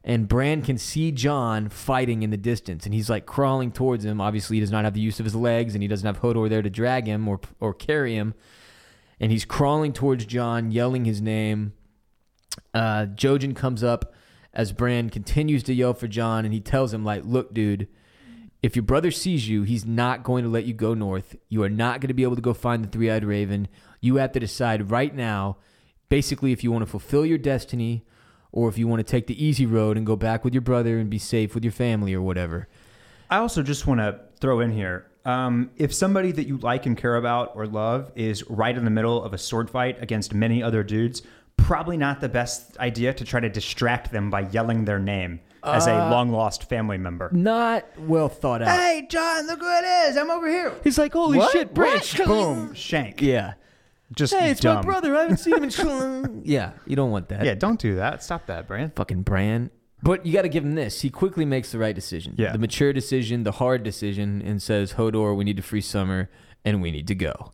And Bran can see Jon fighting in the distance, and he's like crawling towards him. Obviously, he does not have the use of his legs, and he doesn't have Hodor there to drag him or or carry him. And he's crawling towards Jon, yelling his name. Uh, Jojen comes up as Bran continues to yell for Jon, and he tells him, like, look, dude, if your brother sees you, he's not going to let you go north. You are not going to be able to go find the three eyed raven. You have to decide right now, basically, if you want to fulfill your destiny or if you want to take the easy road and go back with your brother and be safe with your family or whatever. I also just want to throw in here um, if somebody that you like and care about or love is right in the middle of a sword fight against many other dudes, probably not the best idea to try to distract them by yelling their name as a uh, long lost family member. Not well thought out. Hey, Jon, look who it is. I'm over here. He's like, holy What? shit, Bran. What? Boom, shank. Yeah. Just Hey, it's dumb. my brother. I haven't seen him in. yeah, you don't want that. Yeah, don't do that. Stop that, Bran. fucking Bran. But you got to give him this. He quickly makes the right decision. Yeah. The mature decision, the hard decision, and says, Hodor, we need to free Summer and we need to go.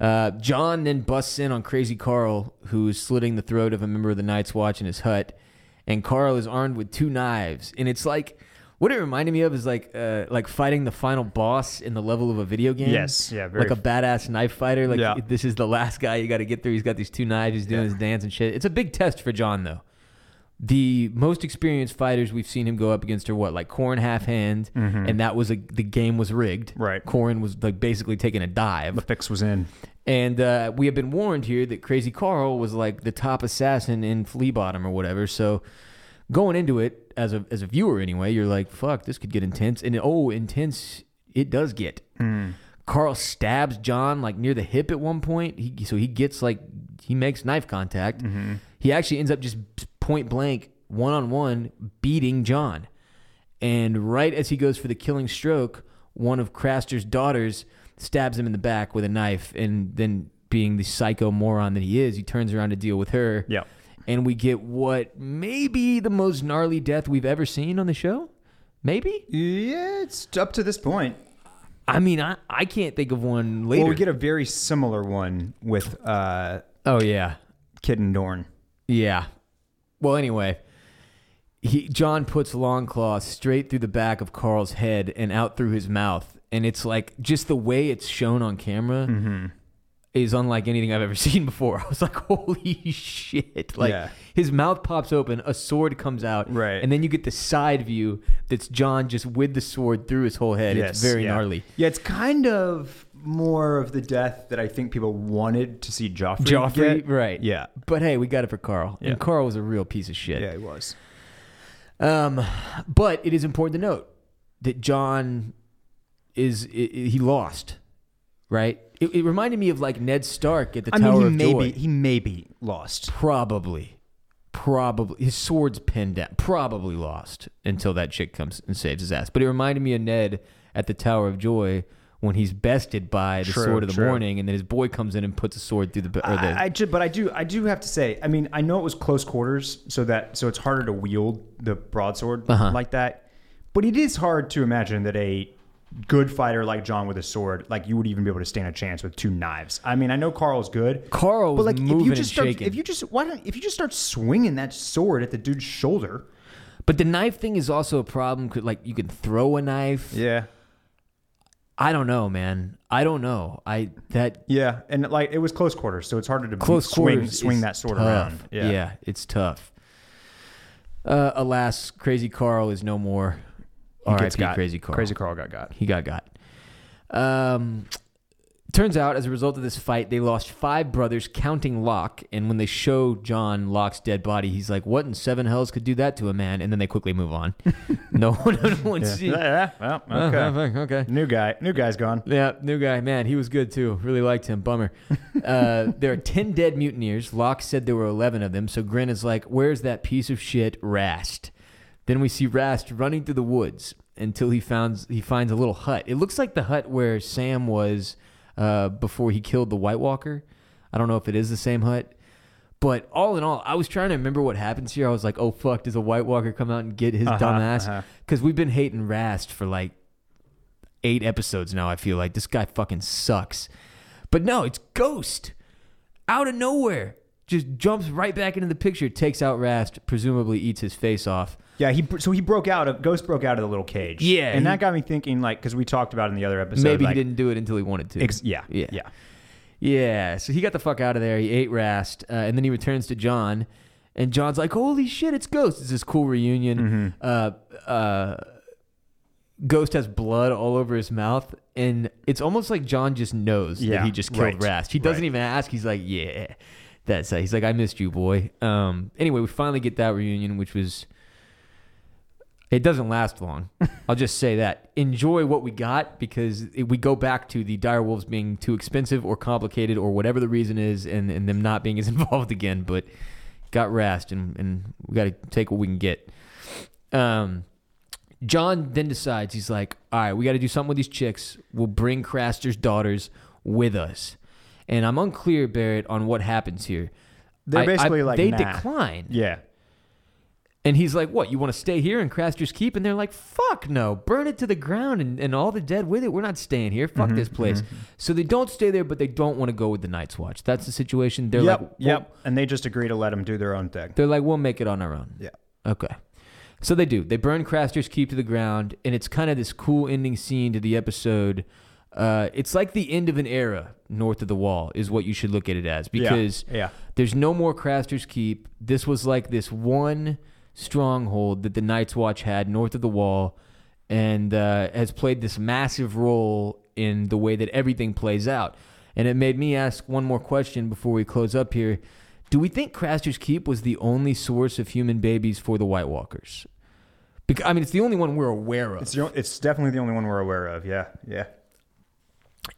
Uh, Jon then busts in on Crazy Karl, who's slitting the throat of a member of the Night's Watch in his hut. And Karl is armed with two knives. And it's like, what it reminded me of is like uh, like fighting the final boss in the level of a video game. Yes, yeah, very like a badass knife fighter. Like Yeah. this is the last guy you got to get through. He's got these two knives. He's doing his dance and shit. It's a big test for Jon though the most experienced fighters we've seen him go up against are what like Qhorin half hand, and that was a the game was rigged. Mm-hmm. Right. Qhorin was like basically taking a dive, The fix was in. and uh, we have been warned here that Crazy Karl was like the top assassin in Flea Bottom or whatever. So going into it as a as a viewer anyway, you're like, fuck, this could get intense, and oh, intense it does get. Karl stabs Jon like near the hip at one point. He, so he gets like he makes knife contact. He actually ends up just point blank one on one beating Jon. And right as he goes for the killing stroke, one of Craster's daughters stabs him in the back with a knife. And then, being the psycho moron that he is, he turns around to deal with her. Yeah. And we get what may be the most gnarly death we've ever seen on the show. Maybe? Yeah, it's up to this point. I mean, I, I can't think of one later. Well, we get a very similar one with uh, oh, yeah. Kid and Dorne. Yeah. Well, anyway, he Jon puts Longclaw straight through the back of Karl's head and out through his mouth, and it's like just the way it's shown on camera. Mm-hmm. is unlike anything I've ever seen before. I was like, holy shit. Like Yeah. his mouth pops open, a sword comes out, Right. and then you get the side view that's Jon just with the sword through his whole head. it's very yeah. gnarly. Yeah, it's kind of more of the death that I think people wanted to see Joffrey. Joffrey, get. right. Yeah. But hey, we got it for Karl. Yeah. And Karl was a real piece of shit. Yeah, he was. Um, but it is important to note that Jon is i i- he lost, right? It, it reminded me of like Ned Stark at the I Tower mean, he of maybe Joy. he maybe lost. Probably, probably his sword's pinned down. Probably lost until that chick comes and saves his ass. But it reminded me of Ned at the Tower of Joy when he's bested by the True, sword of the true. morning, and then his boy comes in and puts a sword through the. The I, I but I do I do have to say, I mean, I know it was close quarters, so that so it's harder to wield the broadsword Uh-huh. like that. But it is hard to imagine that a good fighter like Jon with a sword, like you would even be able to stand a chance with two knives. I mean, I know Karl's good. Carl but like if you just start, shaking. if you just why don't if you just start swinging that sword at the dude's shoulder? but the knife thing is also a problem. Like you can throw a knife. Yeah. I don't know, man. I don't know. I that Yeah, and like it was close quarters, so it's harder to close swing swing that sword tough. around. Yeah. yeah, it's tough. Uh, alas, Crazy Karl is no more. R.I.P. got. Crazy Karl. Crazy Karl got got. He got got. Um, turns out, as a result of this fight, they lost five brothers, counting Locke. And when they show Jon Locke's dead body, he's like, "What in seven hells could do that to a man?" And then they quickly move on. no one, no one Yeah. see- yeah. Well, Uh, okay. okay. New guy. New guy's gone. Yeah, new guy. Man, he was good too. Really liked him. Bummer. Uh, there are 10 dead mutineers. Locke said there were 11 of them. So Grenn is like, Where's that piece of shit, Rast? Then we see Rast running through the woods until he finds he finds a little hut. It looks like the hut where Sam was uh, before he killed the White Walker. I don't know if it is the same hut. But all in all, I was trying to remember what happens here. I was like, oh, fuck, does a White Walker come out and get his Uh-huh, dumb ass? uh-huh. Because we've been hating Rast for like eight episodes now. I feel like this guy fucking sucks. But no, it's Ghost out of nowhere. Just jumps right back into the picture, takes out Rast, presumably eats his face off. Yeah, he so he broke out of Ghost broke out of the little cage. Yeah, and he- that got me thinking, like, because we talked about in the other episode. Maybe like, he didn't do it until he wanted to. Ex- yeah, Yeah. yeah, Yeah, so he got the fuck out of there. He ate Rast, uh, and then he returns to Jon, and Jon's like, "Holy shit, it's Ghost!" It's this cool reunion. Mm-hmm. Uh, uh, Ghost has blood all over his mouth, and it's almost like Jon just knows that he just killed right, Rast. He doesn't right. even ask. He's like, "Yeah, that's." Uh, he's like, "I missed you, boy." Um. Anyway, we finally get that reunion, which was. It doesn't last long. I'll just say that. Enjoy what we got because it, we go back to the dire wolves being too expensive or complicated or whatever the reason is, and, and them not being as involved again. But got Rast, and, and we got to take what we can get. Um, Jon then decides he's like, all right, we got to do something with these chicks. We'll bring Craster's daughters with us, and I'm unclear, Barrett, on what happens here. They're I- I- basically like, they nah. decline. yeah. And he's like, What, you want to stay here in Craster's Keep? And they're like, Fuck no, burn it to the ground and, and all the dead with it. We're not staying here. Fuck Mm-hmm, this place. So they don't stay there, but they don't want to go with the Night's Watch. That's the situation. They're yep, like, yep. And they just agree to let them do their own thing. they're like, We'll make it on our own. Yeah. Okay. So they do. They burn Craster's Keep to the ground, and it's kind of this cool ending scene to the episode. Uh, it's like the end of an era north of the wall, is what you should look at it as, because yeah. there's no more Craster's Keep. This was like this one stronghold that the Night's Watch had north of the wall, and uh, has played this massive role in the way that everything plays out. And it made me ask one more question before we close up here. Do we think Craster's Keep was the only source of human babies for the White Walkers? Because, I mean, it's the only one we're aware of. It's the, it's definitely the only one we're aware of. Yeah, yeah.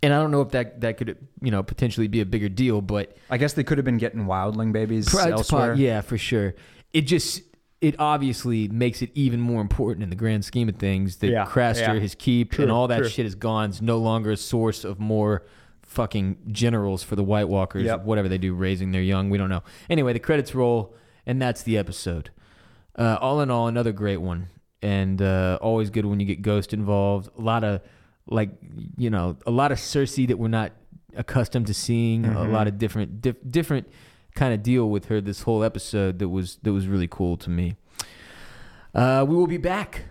and I don't know if that, that could, you know, potentially be a bigger deal, but I guess they could have been getting wildling babies elsewhere. po- yeah, for sure. It just it obviously makes it even more important in the grand scheme of things that Yeah, Craster, yeah. his keep, True, and all that true. shit is gone. It's no longer a source of more fucking generals for the White Walkers, Yep. whatever they do, raising their young. We don't know. Anyway, the credits roll, and that's the episode. Uh, all in all, another great one, and uh, always good when you get Ghost involved. A lot of like you know, a lot of Cersei that we're not accustomed to seeing. A lot of different dif- different kind of deal with her this whole episode that was that was really cool to me. Uh, we will be back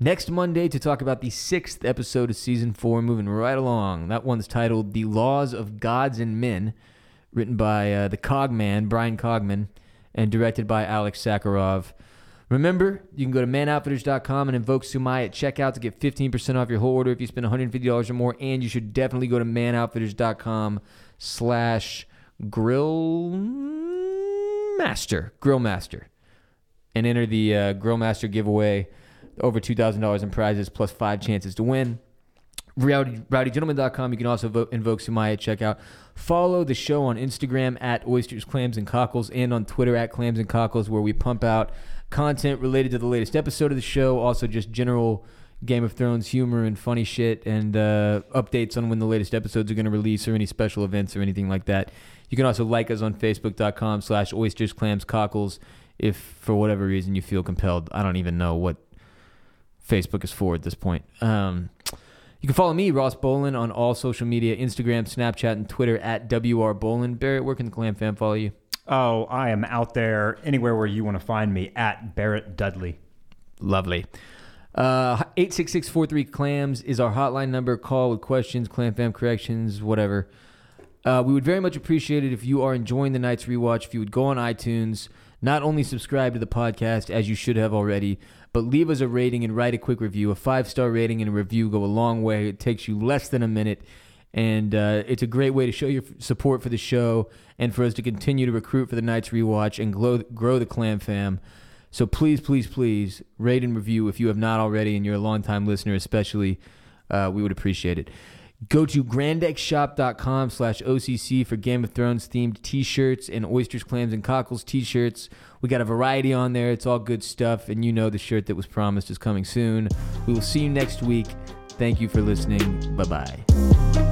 next Monday to talk about the sixth episode of season four, moving right along. That one's titled The Laws of Gods and Men, written by uh, the Cogman, Bryan Cogman, and directed by Alex Sakharov. Remember, you can go to manoutfitters.com and invoke Sumai at checkout to get 15% off your whole order if you spend $150 or more. And you should definitely go to manoutfitters.com slash grill master, grill master, and enter the uh, grill master giveaway. Over $2,000 in prizes plus five chances to win. Rowdy, rowdygentleman.com. You can also vote, invoke Sumai at checkout. Follow the show on Instagram at Oysters, Clams, and Cockles and on Twitter at Clams and Cockles, where we pump out content related to the latest episode of the show. Also, just general Game of Thrones humor and funny shit and uh, updates on when the latest episodes are going to release or any special events or anything like that. You can also like us on Facebook.com slash Oysters, Clams, Cockles if for whatever reason you feel compelled. I don't even know what Facebook is for at this point. Um, you can follow me, Ross Bolen, on all social media Instagram, Snapchat, and Twitter at WR Bolen. Barrett, where can the Clam fam follow you? Oh, I am out there anywhere where you want to find me at Barrett Dudley. Lovely. Uh, 86643 clams is our hotline number. Call with questions, clam fam corrections, whatever. Uh, we would very much appreciate it if you are enjoying the night's rewatch. If you would go on iTunes, not only subscribe to the podcast as you should have already, but leave us a rating and write a quick review. A five star rating and a review go a long way. It takes you less than a minute, and uh, it's a great way to show your support for the show and for us to continue to recruit for the night's rewatch and grow, grow the clam fam. So please, please, please rate and review if you have not already, and you're a longtime listener, especially. Uh, we would appreciate it. Go to grandexshop.com slash OCC for Game of Thrones themed t shirts and oysters, clams, and cockles t shirts. We got a variety on there. It's all good stuff. And you know the shirt that was promised is coming soon. We will see you next week. Thank you for listening. Bye bye.